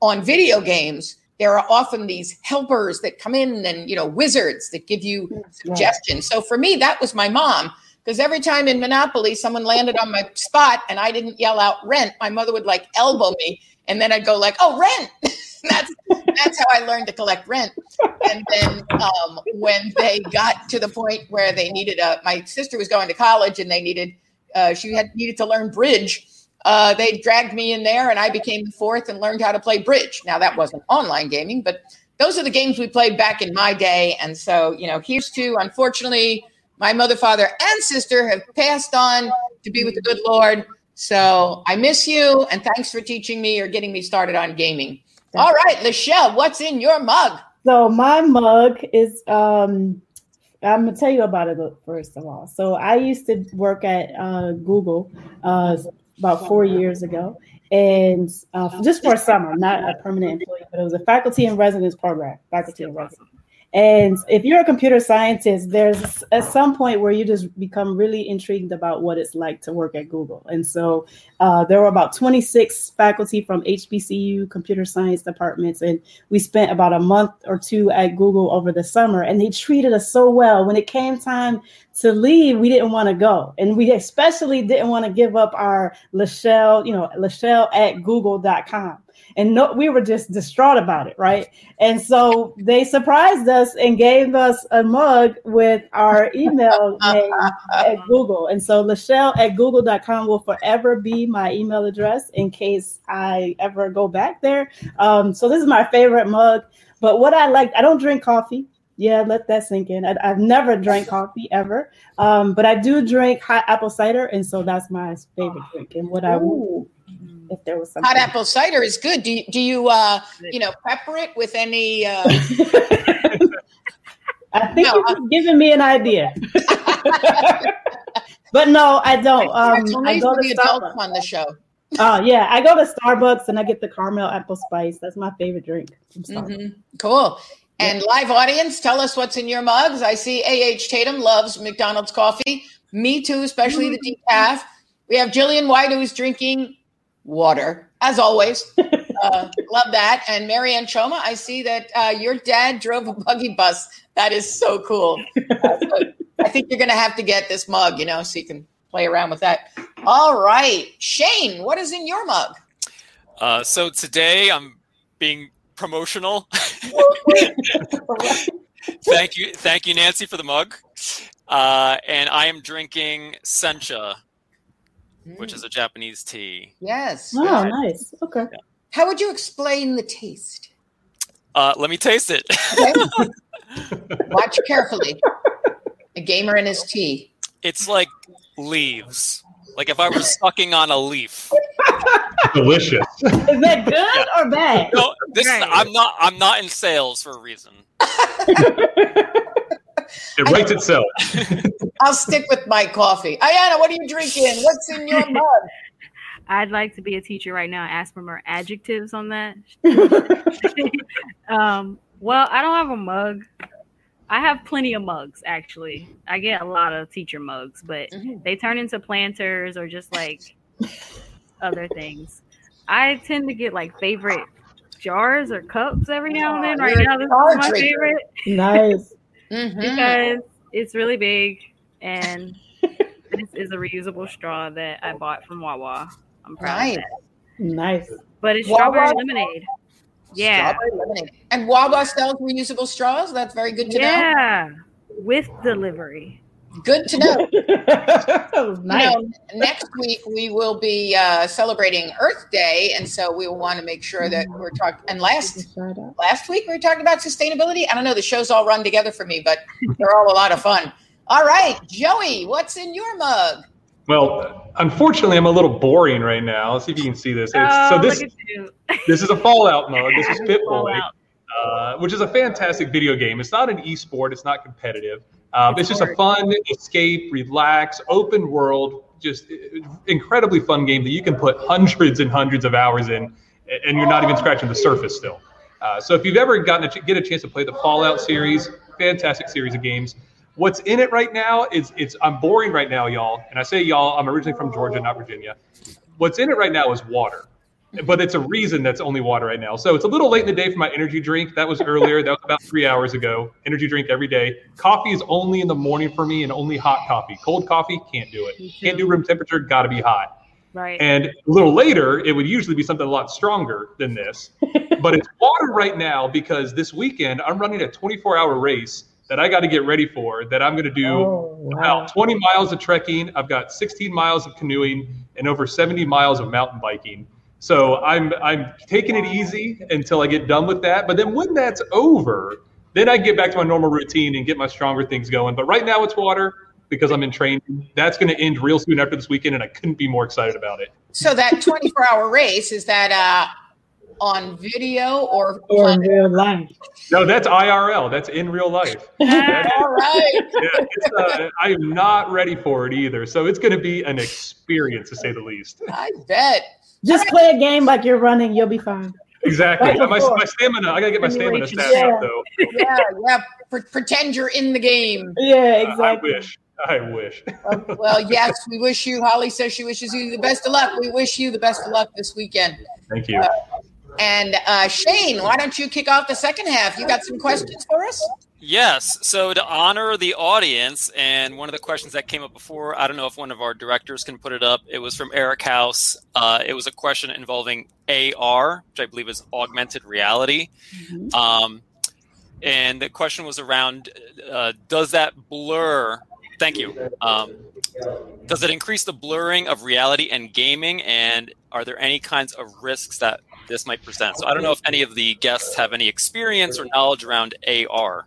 on video games, there are often these helpers that come in and you know wizards that give you suggestions. So for me, that was my mom because every time in Monopoly someone landed on my spot and I didn't yell out rent, my mother would like elbow me, and then I'd go like, "Oh, rent." that's that's how I learned to collect rent. and then um, when they got to the point where they needed a, my sister was going to college and they needed, uh, she had needed to learn bridge. Uh, they dragged me in there and I became the fourth and learned how to play bridge. Now that wasn't online gaming, but those are the games we played back in my day. And so, you know, here's to, unfortunately, my mother, father, and sister have passed on to be with the good Lord. So I miss you and thanks for teaching me or getting me started on gaming. All right, Lachelle, what's in your mug? So my mug is um I'm gonna tell you about it first of all. So I used to work at uh, Google uh, about four years ago, and uh, just for a summer, not a permanent employee, but it was a faculty and residence program. Faculty and residence. And if you're a computer scientist, there's at some point where you just become really intrigued about what it's like to work at Google. And so uh, there were about 26 faculty from HBCU computer science departments, and we spent about a month or two at Google over the summer. And they treated us so well. When it came time to leave, we didn't want to go, and we especially didn't want to give up our Lachelle, you know, Lachelle at Google.com and no, we were just distraught about it, right? And so they surprised us and gave us a mug with our email name at Google. And so Lachelle at google.com will forever be my email address in case I ever go back there. Um, so this is my favorite mug. But what I like, I don't drink coffee. Yeah, let that sink in. I, have never drank coffee ever, um, but I do drink hot apple cider, and so that's my favorite drink. And what I would if there was something. Hot apple cider is good. Do you, do you uh you know pepper it with any? Uh... I think no, you're giving me an idea. but no, I don't. Um, I go to the Starbucks on the show. Oh yeah, I go to Starbucks and I get the caramel apple spice. That's my favorite drink. Mm-hmm. Cool. And live audience, tell us what's in your mugs. I see AH Tatum loves McDonald's coffee. Me too, especially mm-hmm. the decaf. We have Jillian White who's drinking water, as always. Uh, love that. And Marianne Choma, I see that uh, your dad drove a buggy bus. That is so cool. Uh, so I think you're going to have to get this mug, you know, so you can play around with that. All right. Shane, what is in your mug? Uh, so today I'm being promotional. thank you. Thank you, Nancy, for the mug. Uh, and I am drinking Sencha mm. which is a Japanese tea. Yes. Oh, nice. Okay. Yeah. How would you explain the taste? Uh, let me taste it. Okay. Watch carefully. A gamer and his tea. It's like leaves. Like if I were sucking on a leaf. Delicious. Is that good yeah. or bad? No, this right. is, I'm not. I'm not in sales for a reason. It writes itself. I'll stick with my coffee. Ayana, what are you drinking? What's in your mug? I'd like to be a teacher right now. Ask for more adjectives on that. um, well, I don't have a mug. I have plenty of mugs actually. I get a lot of teacher mugs, but mm-hmm. they turn into planters or just like other things. I tend to get like favorite jars or cups every now and then. Right now, this is my favorite. Nice mm-hmm. because it's really big and this is a reusable straw that I bought from Wawa. I'm proud nice. of that. Nice. But it's Wawa. strawberry lemonade. Yeah. Strawberry lemonade. And Wawa sells reusable straws. That's very good to yeah. know. Yeah. With delivery. Good to know. nice. You know, next week we will be uh, celebrating Earth Day, and so we will want to make sure that we're talking. And last last week we were talking about sustainability. I don't know; the shows all run together for me, but they're all a lot of fun. All right, Joey, what's in your mug? Well, unfortunately, I'm a little boring right now. Let's see if you can see this. Oh, so this this is a Fallout mug. This is Pip-Boy, uh, which is a fantastic video game. It's not an e-sport. It's not competitive. Um, it's just a fun escape, relax, open world, just incredibly fun game that you can put hundreds and hundreds of hours in, and you're not even scratching the surface still. Uh, so if you've ever gotten to get a chance to play the Fallout series, fantastic series of games. What's in it right now is it's I'm boring right now, y'all, and I say y'all. I'm originally from Georgia, not Virginia. What's in it right now is water but it's a reason that's only water right now. So it's a little late in the day for my energy drink. That was earlier. that was about three hours ago. Energy drink every day. Coffee is only in the morning for me and only hot coffee. Cold coffee, can't do it. Can't do room temperature, gotta be hot. Right. And a little later, it would usually be something a lot stronger than this. but it's water right now because this weekend I'm running a 24 hour race that I got to get ready for that I'm going to do Oh, wow. about 20 miles of trekking. I've got 16 miles of canoeing and over 70 miles of mountain biking. So I'm I'm taking it easy until I get done with that. But then when that's over, then I get back to my normal routine and get my stronger things going. But right now it's water because I'm in training. That's going to end real soon after this weekend, and I couldn't be more excited about it. So that 24 hour race is that uh, on video or? Or in real life. No, that's IRL. That's in real life. That is- All right. yeah, it's, uh, I am not ready for it either. So it's going to be an experience to say the least. I bet. Just play a game like you're running, you'll be fine. Exactly. Right My, my stamina. I gotta get my stamina Simulation. stats Yeah. up though. Yeah, yeah. Pre- pretend you're in the game. Yeah, exactly. I wish. I wish. Well, yes, we wish you. Holly says she wishes you the best of luck. We wish you the best of luck this weekend. Thank you. And uh, Shane, why don't you kick off the second half? You got some questions for us? Yes. So to honor the audience, and one of the questions that came up before, I don't know if one of our directors can put it up. It was from Eric House. Uh, it was a question involving AR, which I believe is augmented reality. Um, and the question was around uh, does that blur? Thank you. Um, does it increase the blurring of reality and gaming? And are there any kinds of risks that this might present? So I don't know if any of the guests have any experience or knowledge around AR.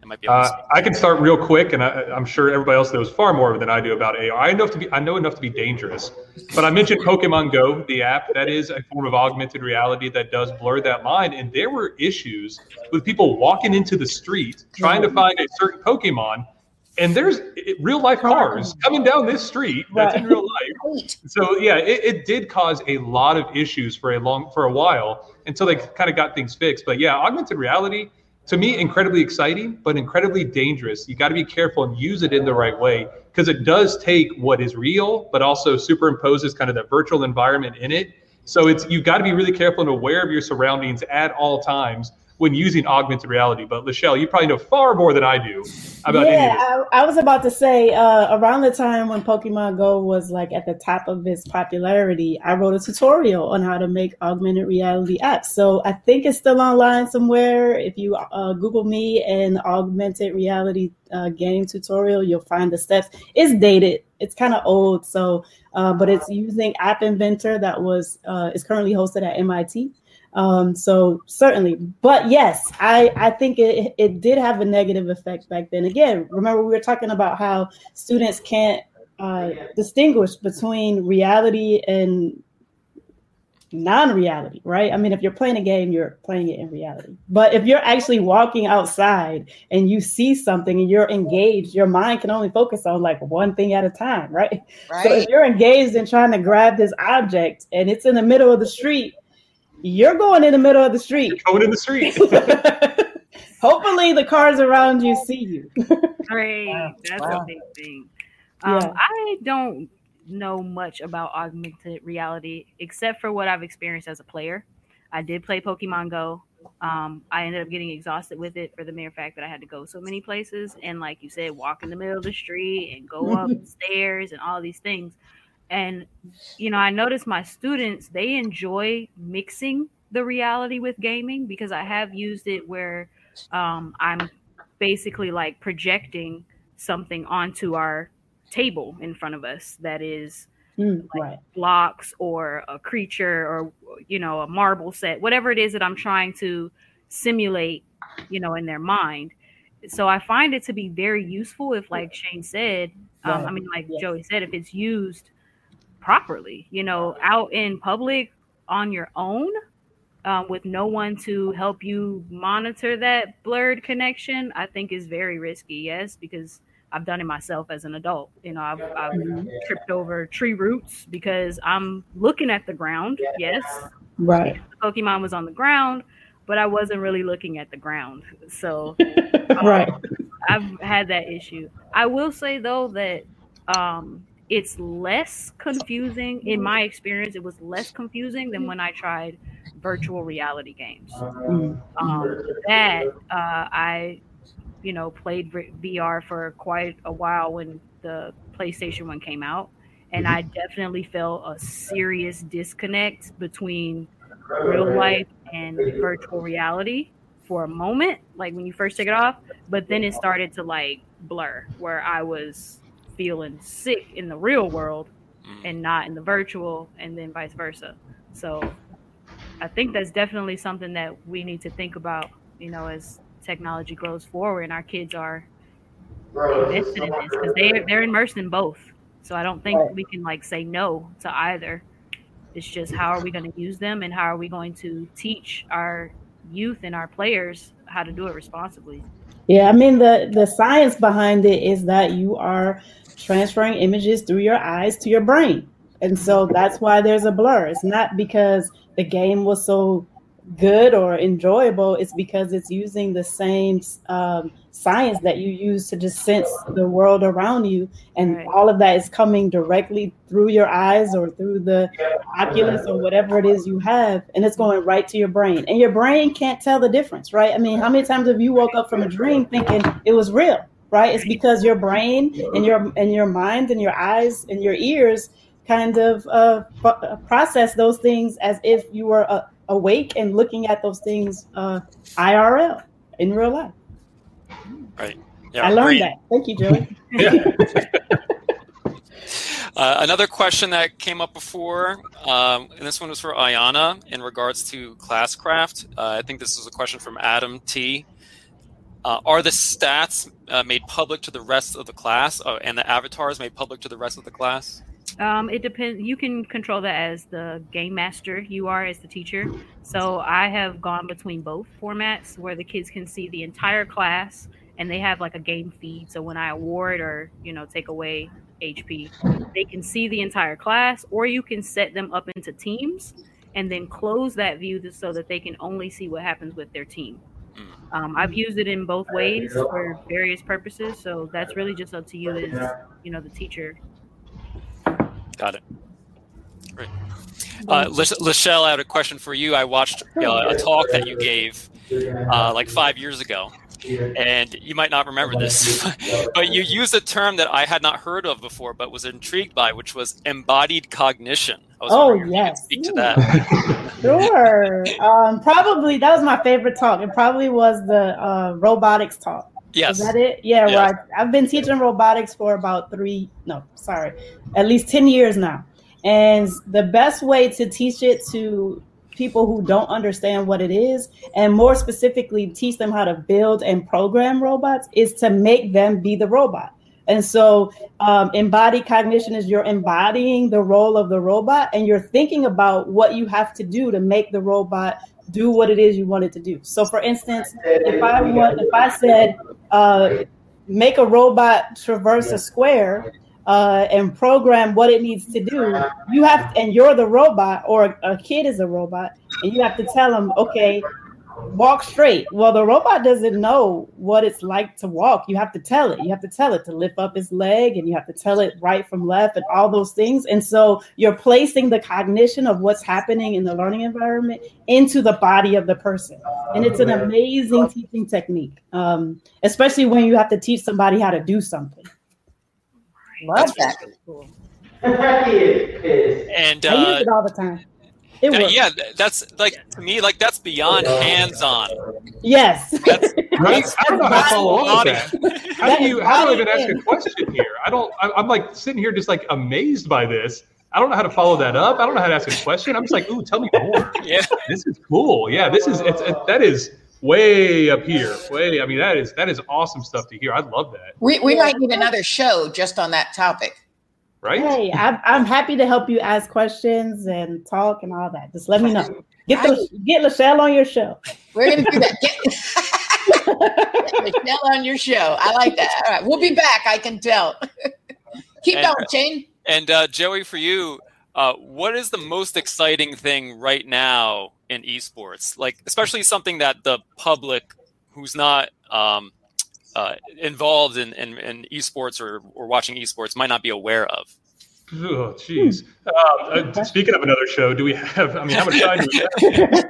It might be able Uh, I can start real quick, and I, I'm sure everybody else knows far more than I do about AR. I know enough to be I know enough to be dangerous, but I mentioned Pokemon Go, the app. That is a form of augmented reality that does blur that line. And there were issues with people walking into the street trying to find a certain Pokemon, and there's real life cars coming down this street that's in Right. real life. So yeah, it, it did cause a lot of issues for a long for a while until they kind of got things fixed. But yeah, augmented reality to me incredibly exciting, but incredibly dangerous. You got to be careful and use it in the right way because it does take what is real, but also superimposes kind of that virtual environment in it. So it's you got to be really careful and aware of your surroundings at all times when using augmented reality. But Lachelle, you probably know far more than I do about any of yeah, this. I, I was about to say uh, around the time when Pokemon Go was like at the top of its popularity, I wrote a tutorial on how to make augmented reality apps. So I think it's still online somewhere. If you uh, Google me and augmented reality uh, game tutorial, you'll find the steps. It's dated. It's kind of old. So, uh, but it's using App Inventor that was uh, is currently hosted at MIT. Um, so certainly, but yes, I, I think it, it did have a negative effect back then. Again, remember we were talking about how students can't uh, distinguish between reality and non-reality, right? I mean, if you're playing a game, you're playing it in reality. But if you're actually walking outside and you see something and you're engaged, your mind can only focus on like one thing at a time, right? right. So if you're engaged in trying to grab this object and it's in the middle of the street, you're going in the middle of the street. Going in the street. Hopefully, the cars around you see you. Great. That's Wow. a big thing. Um, Yeah. I don't know much about augmented reality except for what I've experienced as a player. I did play Pokemon Go. Um, I ended up getting exhausted with it for the mere fact that I had to go so many places and, like you said, walk in the middle of the street and go up stairs and all these things. And you know, I notice my students they enjoy mixing the reality with gaming because I have used it where um, I'm basically like projecting something onto our table in front of us that is Mm, right. blocks or a creature or you know a marble set whatever it is that i'm trying to simulate you know in their mind so i find it to be very useful if like shane said um, i mean like Yes. joey said if it's used properly you know out in public on your own um, with no one to help you monitor that blurred connection i think is very risky yes because i've done it myself as an adult you know i've, I've tripped over tree roots because i'm looking at the ground yes Right. the pokemon was on the ground but i wasn't really looking at the ground so right. I've had that issue. I will say though that um, it's less confusing in my experience. It was less confusing than when I tried virtual reality games. Mm. Um, that uh, I, you know, played VR for quite a while when the PlayStation one came out, and I definitely felt a serious disconnect between real life and virtual reality for a moment, like when you first take it off, but then it started to like blur where I was feeling sick in the real world mm. and not in the virtual, and then vice versa. So I think that's definitely something that we need to think about, you know, as technology grows forward and our kids are invested in this because they're, they're immersed in both. So I don't think we can like say no to either. It's just how are we going to use them and how are we going to teach our youth and our players how to do it responsibly. Yeah, I mean the the science behind it is that you are transferring images through your eyes to your brain. And so that's why there's a blur. It's not because the game was so good or enjoyable, it's because it's using the same um, science that you use to just sense the world around you. And right. all of that is coming directly through your eyes or through the oculus or whatever it is you have. And it's going right to your brain. And your brain can't tell the difference, right? I mean, how many times have you woke up from a dream thinking it was real? Right? It's because your brain and your and your mind and your eyes and your ears kind of uh, process those things as if you were uh, awake and looking at those things uh, IRL in real life. Right. Yeah, I learned great. that. Thank you, Joey. uh, another question that came up before, um, and this one was for Ayana in regards to Classcraft. Uh, I think this was a question from Adam T. Uh, are the stats uh, made public to the rest of the class, uh, and the avatars made public to the rest of the class? Um, it depends. You can control that as the game master. You are as the teacher. So I have gone between both formats where the kids can see the entire class and they have like a game feed. So when I award or you know take away HP, they can see the entire class, or you can set them up into teams and then close that view so that they can only see what happens with their team. Um, I've used it in both ways for various purposes, so that's really just up to you as you know the teacher Got it. Great. Uh, Lachelle, I had a question for you. I watched uh, a talk that you gave uh, like five years ago, and you might not remember this, but you used a term that I had not heard of before, but was intrigued by, which was embodied cognition. Oh yes, speak to that. sure. Um, probably that was my favorite talk. It probably was the uh, robotics talk. Yes. Is that it? Yeah, yes. right. I've been teaching robotics for about three, no, sorry, at least 10 years now. And the best way to teach it to people who don't understand what it is, and more specifically, teach them how to build and program robots, is to make them be the robot. And so, um, embodied cognition is you're embodying the role of the robot and you're thinking about what you have to do to make the robot do what it is you want it to do. So, for instance, if I want, if I said, uh, make a robot traverse a square uh, and program what it needs to do, you have, and you're the robot, or a kid is a robot, and you have to tell them, okay, walk straight. Well, the robot doesn't know what it's like to walk. You have to tell it. You have to tell it to lift up its leg and you have to tell it right from left and all those things. And so you're placing the cognition of what's happening in the learning environment into the body of the person. And it's an amazing teaching technique, um, especially when you have to teach somebody how to do something. Love that. Cool. and uh, I use it all the time. It yeah, yeah, that's like to me, like that's beyond hands-on. Yes. That's, that's, I don't know how to follow up with that. How do you? How do I even ask a question here? I don't. I'm like sitting here just like amazed by this. I don't know how to follow that up. I don't know how to ask a question. I'm just like, ooh, tell me more. Yeah, this is cool. Yeah, this is it's it, that is way up here. Way. I mean, that is that is awesome stuff to hear. I love that. We we might need another show just on that topic right? Hey, I'm, I'm happy to help you ask questions and talk and all that. Just let me know. Get the, get Lachelle on your show. We're gonna do that. Get Lachelle on your show. I like that. All right, we'll be back. I can tell. Keep and, going, Shane. And uh, Joey, for you, uh, what is the most exciting thing right now in esports? Like, especially something that the public, who's not um, uh, involved in, in, in, esports or, or watching esports might not be aware of? Oh, jeez. Uh, uh, speaking of another show, do we have? I mean, how much time do we have?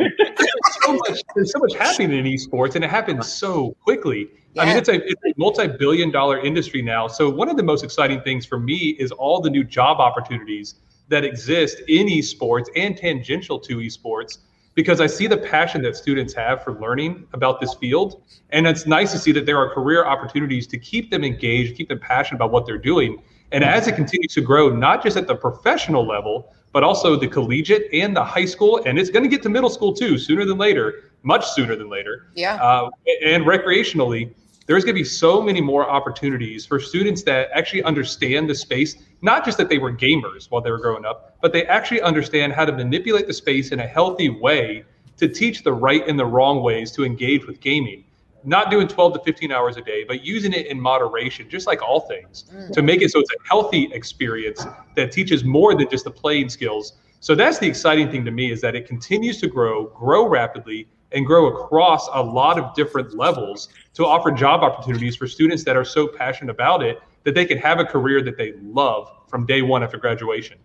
so much there's so much happening in esports and it happens so quickly. I mean, it's a, it's a multi-billion dollar industry now. So one of the most exciting things for me is all the new job opportunities that exist in esports and tangential to esports because I see the passion that students have for learning about this field. And it's nice to see that there are career opportunities to keep them engaged, keep them passionate about what they're doing. And as it continues to grow, not just at the professional level, but also the collegiate and the high school, and it's going to get to middle school too, sooner than later, much sooner than later. Yeah. Uh, and recreationally, there's going to be so many more opportunities for students that actually understand the space, not just that they were gamers while they were growing up, but they actually understand how to manipulate the space in a healthy way to teach the right and the wrong ways to engage with gaming. Not doing 12 to 15 hours a day, but using it in moderation, just like all things, mm. to make it so it's a healthy experience that teaches more than just the playing skills. So that's the exciting thing to me is that it continues to grow, grow rapidly, and grow across a lot of different levels to offer job opportunities for students that are so passionate about it that they can have a career that they love from day one after graduation.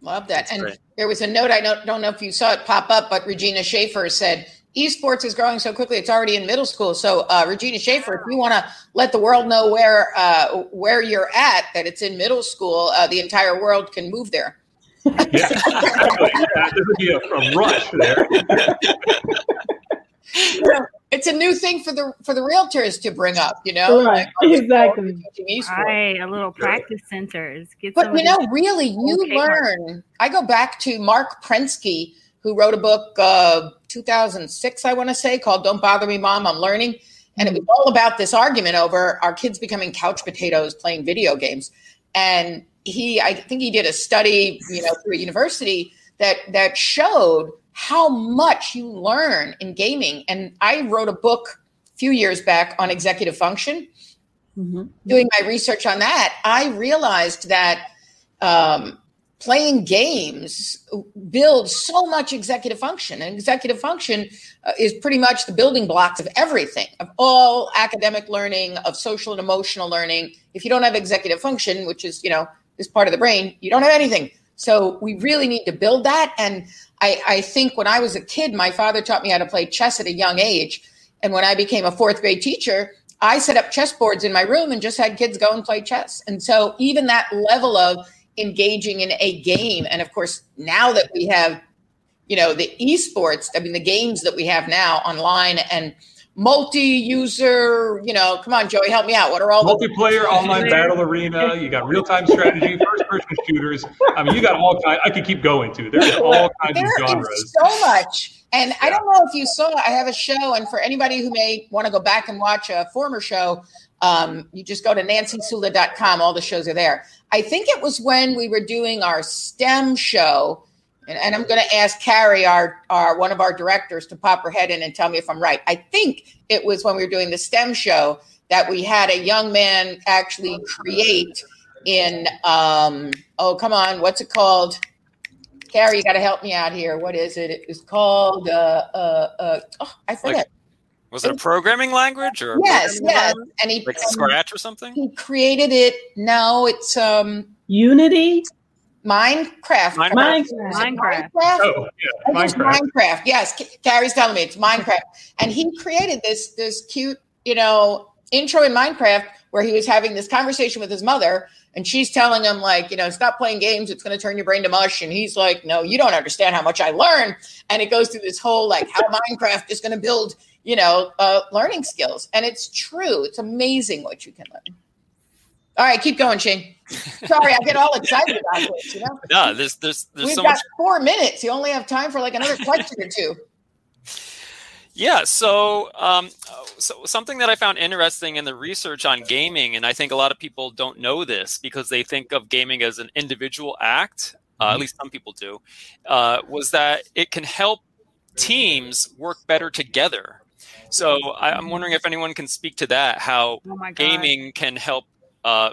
Love that. and great. there was a note, I don't, don't know if you saw it pop up, but Regina Schaefer said, esports is growing so quickly, it's already in middle school. So, uh, Regina Schaefer, if you want to let the world know where uh, where you're at, that it's in middle school, uh, the entire world can move there. Yeah, yeah there would be a, a rush there. It's a new thing for the for the realtors to bring up, you know. Right, Like, oh, exactly. world is teaching esports. Right, a little practice centers. Get But you know, really, you Okay. learn. I go back to Marc Prensky, who wrote a book, uh, 2006, I want to say, called "Don't Bother Me, Mom, I'm Learning," and it was all about this argument over our kids becoming couch potatoes playing video games. And he, I think, he did a study, you know, through a university that that showed how much you learn in gaming. And I wrote a book a few years back on executive function Mhm. doing my research on that, I realized that um, playing games builds so much executive function. And executive function uh, is pretty much the building blocks of everything, of all academic learning, of social and emotional learning. If you don't have executive function, which is, you know, this part of the brain, you don't have anything. So we really need to build that. And I, I think when I was a kid, my father taught me how to play chess at a young age. And when I became a fourth grade teacher, I set up chess boards in my room and just had kids go and play chess. And so even that level of engaging in a game, and of course, now that we have, you know, the esports, I mean, the games that we have now online and multi-user, you know, come on, Joey, help me out. What are all the Multiplayer online battle arena. You got real time strategy, first person shooters. I mean, you got all kinds. I could keep going too. There's all kinds There of genres. so much. And I don't know if you saw, I have a show, and for anybody who may want to go back and watch a former show, um, you just go to nancysulla.com. All the shows are there. I think it was when we were doing our STEM show, and, and I'm going to ask Carrie, our, our one of our directors, to pop her head in and tell me if I'm right. I think it was when we were doing the STEM show that we had a young man actually create in, um, oh, come on, what's it called? Carrie, you got to help me out here. What is it? It was called. Uh, uh, uh, oh, I forget. Was it a programming language or yes, yes. language? And he like Scratch or something? he created it. No, it's um Unity. Minecraft. Minecraft. Minecraft. Minecraft? Oh, yeah, I think it's Minecraft. Minecraft. Yes, Ca- Carrie's telling me it's Minecraft, and he created this this cute, you know, intro in Minecraft where he was having this conversation with his mother, and she's telling him like, you know, stop playing games; it's going to turn your brain to mush. And he's like, no, you don't understand how much I learn. And it goes through this whole like how Minecraft is going to build, you know, uh, learning skills, and it's true. It's amazing what you can learn. All right, keep going, Shane. Sorry, I get all excited about this. You know, No, there's there's there's we've so got much four minutes. You only have time for like another question or two. Yeah, so um, so something that I found interesting in the research on gaming, and I think a lot of people don't know this because they think of gaming as an individual act. Uh, at least some people do. Uh, was that it can help teams work better together. So I, I'm wondering if anyone can speak to that. How Oh gaming can help, uh,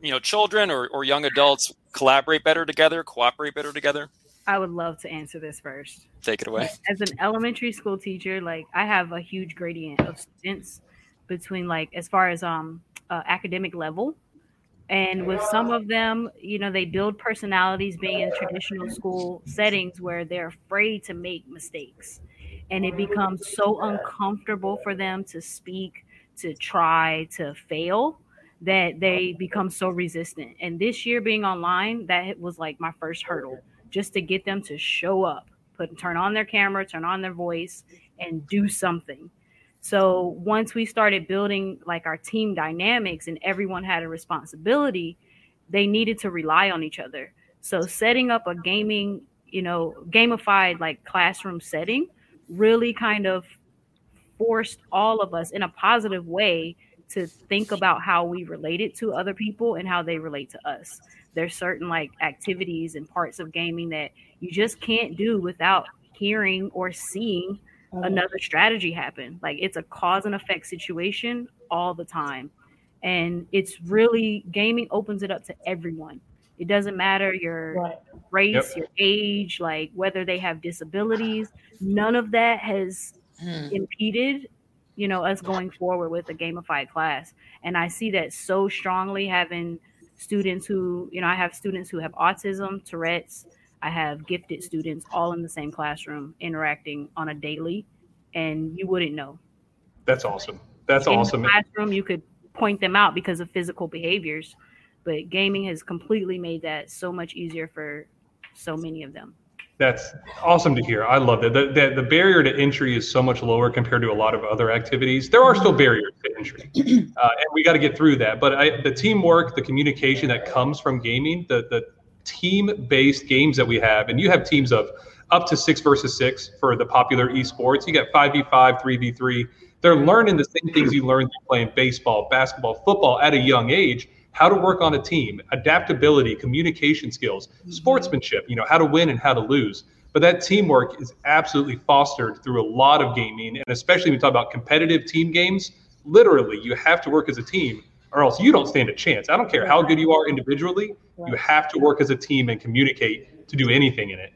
you know, children or, or young adults collaborate better together, cooperate better together. I would love to answer this first. Take it away. As an elementary school teacher, like I have a huge gradient of students between like as far as um uh, academic level and with some of them you know they build personalities being in traditional school settings where they're afraid to make mistakes and it becomes so uncomfortable for them to speak, to try, to fail that they become so resistant. And this year being online, that was like my first hurdle just to get them to show up, put turn on their camera, turn on their voice and do something. So once we started building like our team dynamics and everyone had a responsibility, they needed to rely on each other. So setting up a gaming, you know, gamified like classroom setting really kind of forced all of us in a positive way to think about how we related to other people and how they relate to us. There's certain like activities and parts of gaming that you just can't do without hearing or seeing mm-hmm. another strategy happen. Like it's a cause and effect situation all the time. And it's really gaming opens it up to everyone. It doesn't matter your right. race, yep. your age, like whether they have disabilities. None of that has hmm. impeded, you know, us going forward with a gamified class. And I see that so strongly having students who, you know, I have students who have autism, Tourette's, I have gifted students all in the same classroom interacting on a daily, and you wouldn't know. That's awesome. That's awesome. in awesome. classroom, you could point them out because of physical behaviors but gaming has completely made that so much easier for so many of them. That's awesome to hear. I love that. The, the, the, barrier to entry is so much lower compared to a lot of other activities. There are still barriers to entry, uh, and we got to get through that. But I, the teamwork, the communication that comes from gaming, the, the team based games that we have, and you have teams of up to six versus six for the popular esports. You got 5v5, 3v3. They're learning the same things you learn playing baseball, basketball, football at a young age how to work on a team, adaptability, communication skills, mm-hmm. sportsmanship, you know, how to win and how to lose. But that teamwork is absolutely fostered through a lot of gaming. And especially when we talk about competitive team games, literally, you have to work as a team or else you don't stand a chance. I don't care how good you are individually, you have to work as a team and communicate to do anything in it.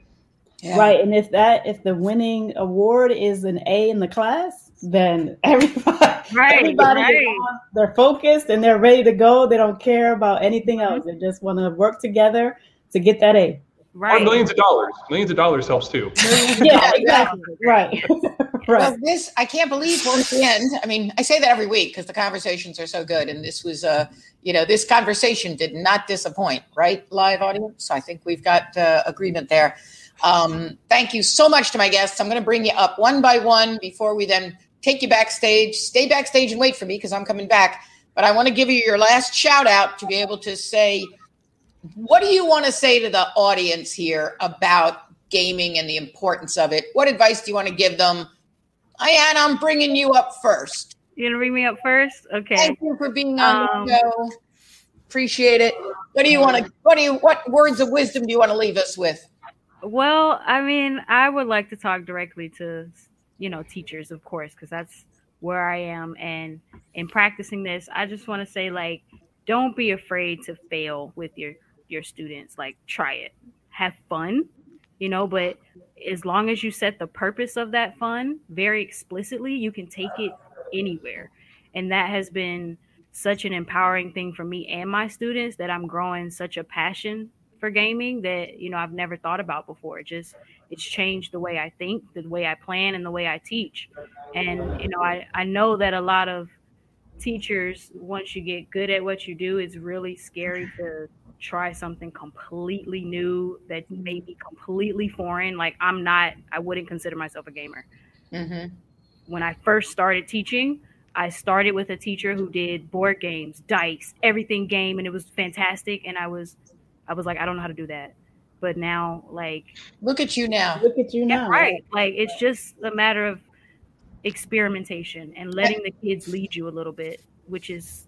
Yeah. Right. And if that, if the winning award is an A in the class, then everybody, right, everybody right. they're focused and they're ready to go. They don't care about anything mm-hmm. else. They just want to work together to get that A. Right. Or millions of dollars. Millions of dollars helps too. yeah, exactly. Right. right. Well, this I can't believe we're at the end. I mean, I say that every week because the conversations are so good, and this was uh, you know, this conversation did not disappoint, right? Live audience. I think we've got uh, agreement there. Um, thank you so much to my guests. I'm going to bring you up one by one before we then take you backstage. Stay backstage and wait for me because I'm coming back. But I want to give you your last shout out to be able to say, what do you want to say to the audience here about gaming and the importance of it? What advice do you want to give them? Ayana, I'm bringing you up first. You're gonna bring me up first? Okay. Thank you for being on um, the show. Appreciate it. What do you want to? What do you? What words of wisdom do you want to leave us with? Well, I mean, I would like to talk directly to you know teachers of course because that's where i am. And in practicing this i just want to say like don't be afraid to fail with your your students. Like try it. Have fun you know but as long as you set the purpose of that fun very explicitly you can take it anywhere. And that has been such an empowering thing for me and my students that i'm growing such a passion for gaming that you know I've never thought about before. It just it's changed the way I think, the way I plan, and the way I teach. And you know, I I know that a lot of teachers, once you get good at what you do, it's really scary to try something completely new that may be completely foreign. Like I'm not, I wouldn't consider myself a gamer. Mm-hmm. When I first started teaching, I started with a teacher who did board games, dice, everything game, and it was fantastic. And I was I was like, I don't know how to do that. But now, like, look at you now. Look at you now. right. Like, it's just a matter of experimentation and letting the kids lead you a little bit, which is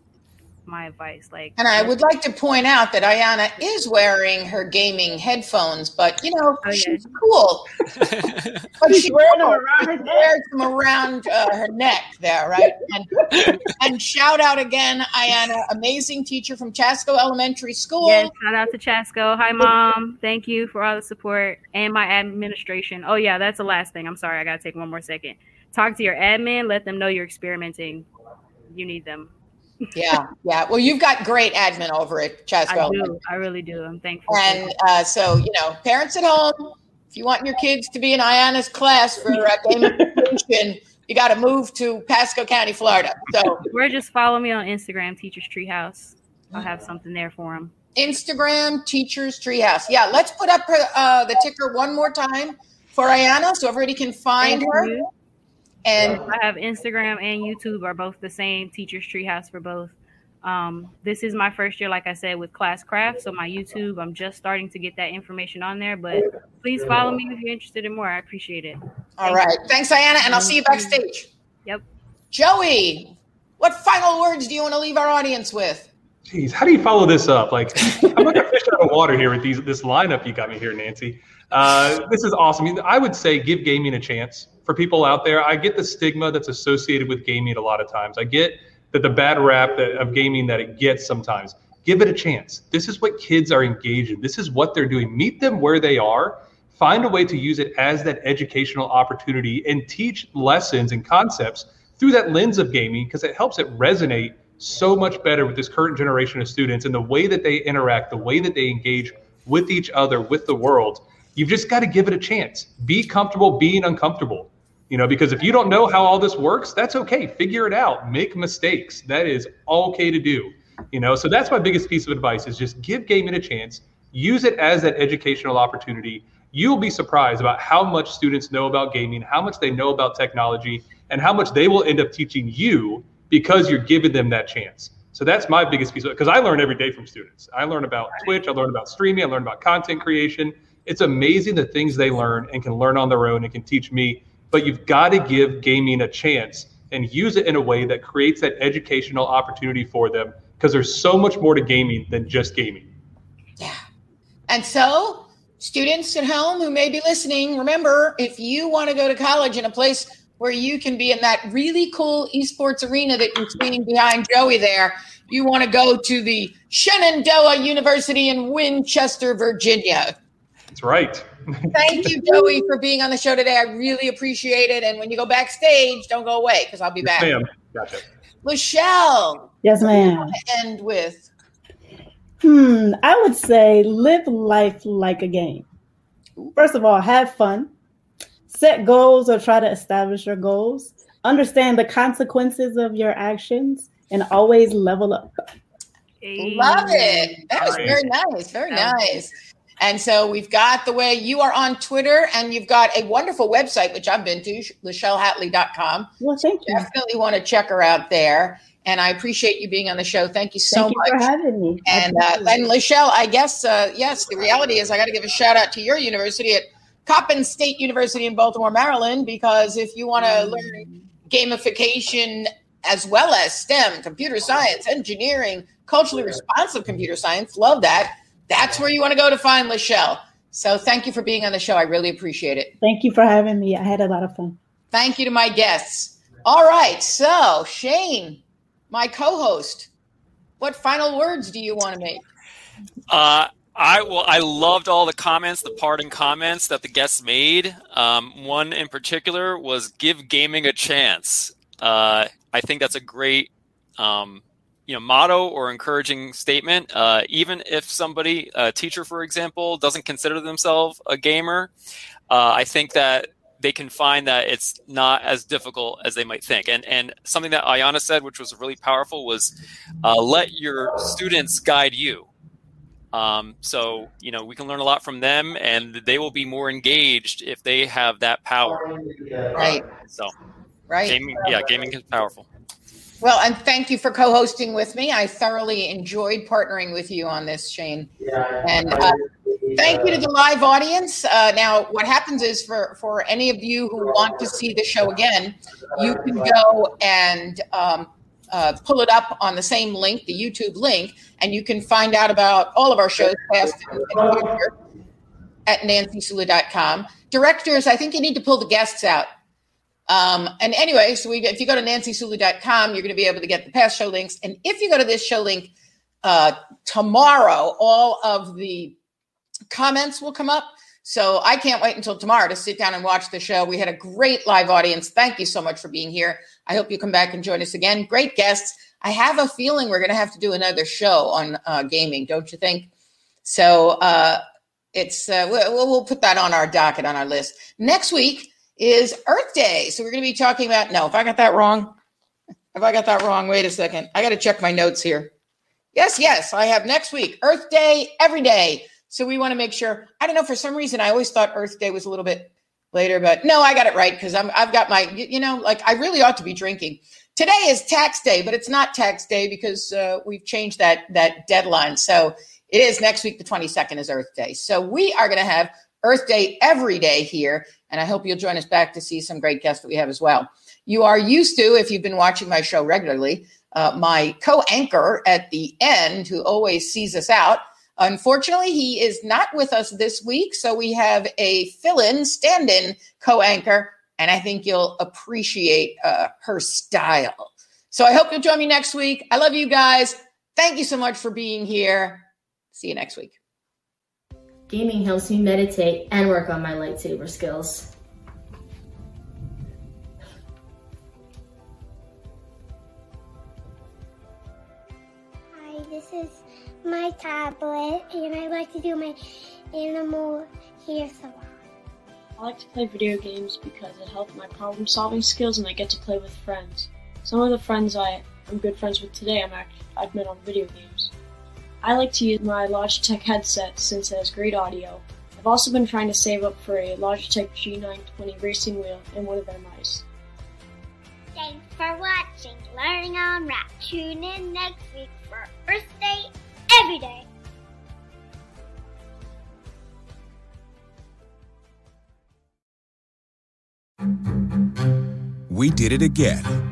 my advice. Like, and I would like to point out that Ayana is wearing her gaming headphones, but you know oh, she's yeah. cool. but she's wearing them around her wears them around uh, her neck there, right? And, and shout out again, Ayana, amazing teacher from Chasco Elementary School. Yes, shout out to Chasco. Hi, mom. Thank you for all the support and my administration. Oh yeah, that's the last thing. I'm sorry, I gotta take one more second. Talk to your admin. Let them know you're experimenting. You need them yeah, yeah. Well, you've got great admin over at Chasco. I do. I really do. I'm thankful. And uh, so, you know, parents at home, If you want your kids to be in Ayana's class for gamification, you got to move to Pasco County, Florida. So, or just follow me on Instagram, Teachers Treehouse. I'll have something there for them. Instagram Teachers Treehouse. Yeah, let's put up uh, the ticker one more time for Ayana so everybody can find Thank her. You. And I have Instagram and YouTube are both the same Teachers Treehouse for both. Um, this is my first year, like I said, with Classcraft. So my YouTube, I'm just starting to get that information on there. But please follow me if you're interested in more. I appreciate it. All Thank right. You. Thanks, Diana. and I'll see you backstage. Yep. Joey, what final words do you want to leave our audience with? Jeez, how do you follow this up? Like, I'm like a fish out of water here with these this lineup you got me here, Nancy. Uh, this is awesome. I would say give gaming a chance for people out there. I get the stigma that's associated with gaming a lot of times. I get that the bad rap that, of gaming that it gets sometimes. Give it a chance. This is what kids are engaged in. This is what they're doing. Meet them where they are. Find a way to use it as that educational opportunity and teach lessons and concepts through that lens of gaming because it helps it resonate so much better with this current generation of students and the way that they interact, the way that they engage with each other, with the world. You've just got to give it a chance. Be comfortable being uncomfortable. You know, because if you don't know how all this works, that's okay. Figure it out. Make mistakes. That is okay to do. You know, so that's my biggest piece of advice is just give gaming a chance. Use it as that educational opportunity. You'll be surprised about how much students know about gaming, how much they know about technology, and how much they will end up teaching you because you're giving them that chance. So that's my biggest piece of because I learn every day from students. I learn about Twitch, I learn about streaming, I learn about content creation. It's amazing the things they learn and can learn on their own and can teach me but you've got to give gaming a chance and use it in a way that creates that educational opportunity for them because there's so much more to gaming than just gaming. Yeah. And so, students at home who may be listening, remember if you want to go to college in a place where you can be in that really cool esports arena that you're seeing behind Joey there, you want to go to the Shenandoah University in Winchester, Virginia. That's right. Thank you, Joey, for being on the show today. I really appreciate it. And when you go backstage, don't go away because I'll be back. Ma'am. Gotcha. Michelle. Yes, ma'am. End with. Hmm. I would say live life like a game. First of all, have fun. Set goals or try to establish your goals. Understand the consequences of your actions and always level up. Love it. That was very nice. Very nice. And so we've got the way you are on Twitter and you've got a wonderful website, which I've been to, LachelleHatley.com. Well, thank you. Definitely want to check her out there. And I appreciate you being on the show. Thank you so Thank much you for having me. And uh, and Lachelle, I guess uh, yes, the reality is I got to give a shout out to your university at Coppin State University in Baltimore, Maryland, because if you want to mm. learn gamification as well as STEM, computer science, engineering, culturally responsive computer science, love that that's where you want to go to find Lachelle. So thank you for being on the show. I really appreciate it. Thank you for having me. I had a lot of fun. Thank you to my guests. All right. So, Shane, my co host, what final words do you want to make? Uh, I well, I loved all the comments, the parting comments that the guests made. Um, one in particular was "Give gaming a chance." Uh, I think that's a great um, you know motto or encouraging statement uh, even if somebody a teacher for example doesn't consider themselves a gamer uh, i think that they can find that it's not as difficult as they might think. And and something that ayana said which was really powerful was uh, let your students guide you. Um, so you know we can learn a lot from them and they will be more engaged if they have that power. Right. So right. gaming yeah gaming is powerful well, and thank you for co-hosting with me. I thoroughly enjoyed partnering with you on this, Shane. Yeah, and uh, thank you to the live audience. Uh, now, what happens is for for any of you who want to see the show again, you can go and um, uh, pull it up on the same link, the YouTube link, and you can find out about all of our shows, past and future, at nancysulla.com. Directors, I think you need to pull the guests out um, and anyway, so we, if you go to nancysulla.com, you're going to be able to get the past show links. And if you go to this show link uh, tomorrow, all of the comments will come up. So I can't wait until tomorrow to sit down and watch the show. We had a great live audience. Thank you so much for being here. I hope you come back and join us again. Great guests. I have a feeling we're going to have to do another show on uh, gaming, don't you think? So uh, it's uh, we'll, we'll put that on our docket on our list. Next week is Earth Day, so we're going to be talking about. No, if I got that wrong, if I got that wrong, wait a second. I got to check my notes here. Yes, yes, I have next week Earth Day every day. So we want to make sure. I don't know for some reason I always thought Earth Day was a little bit later, but no, I got it right because I've got my you know like I really ought to be drinking. Today is tax day, but it's not tax day because uh, we've changed that that deadline. So it is next week, the 22nd is Earth Day. So we are going to have Earth Day every day here, and I hope you'll join us back to see some great guests that we have as well. You are used to, if you've been watching my show regularly, uh, my co-anchor at the end, who always sees us out. Unfortunately, he is not with us this week, so we have a fill-in, stand-in co-anchor and I think you'll appreciate uh, her style. So I hope you'll join me next week. I love you guys. Thank you so much for being here. See you next week. Gaming helps me meditate and work on my lightsaber skills. Hi, this is my tablet, and I like to do my animal hair salon. I like to play video games because it helps my problem solving skills and I get to play with friends. Some of the friends I am good friends with today I'm act- I've met on video games. I like to use my Logitech headset since it has great audio. I've also been trying to save up for a Logitech G920 racing wheel and one of their mice. Thanks for watching Learning on Rap. Tune in next week for Earth Day every day. We did it again.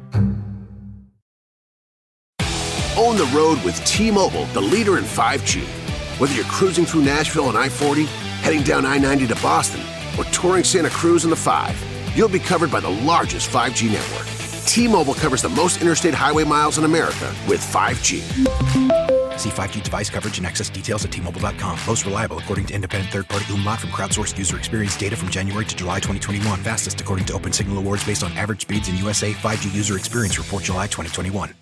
Own the road with T Mobile, the leader in 5G. Whether you're cruising through Nashville on I 40, heading down I 90 to Boston, or touring Santa Cruz in the 5, you'll be covered by the largest 5G network. T Mobile covers the most interstate highway miles in America with 5G. See 5G device coverage and access details at tmobile.com. Most reliable according to independent third-party Umlaut from crowdsourced user experience data from January to July 2021. Fastest according to Open Signal Awards based on average speeds in USA 5G user experience report July 2021.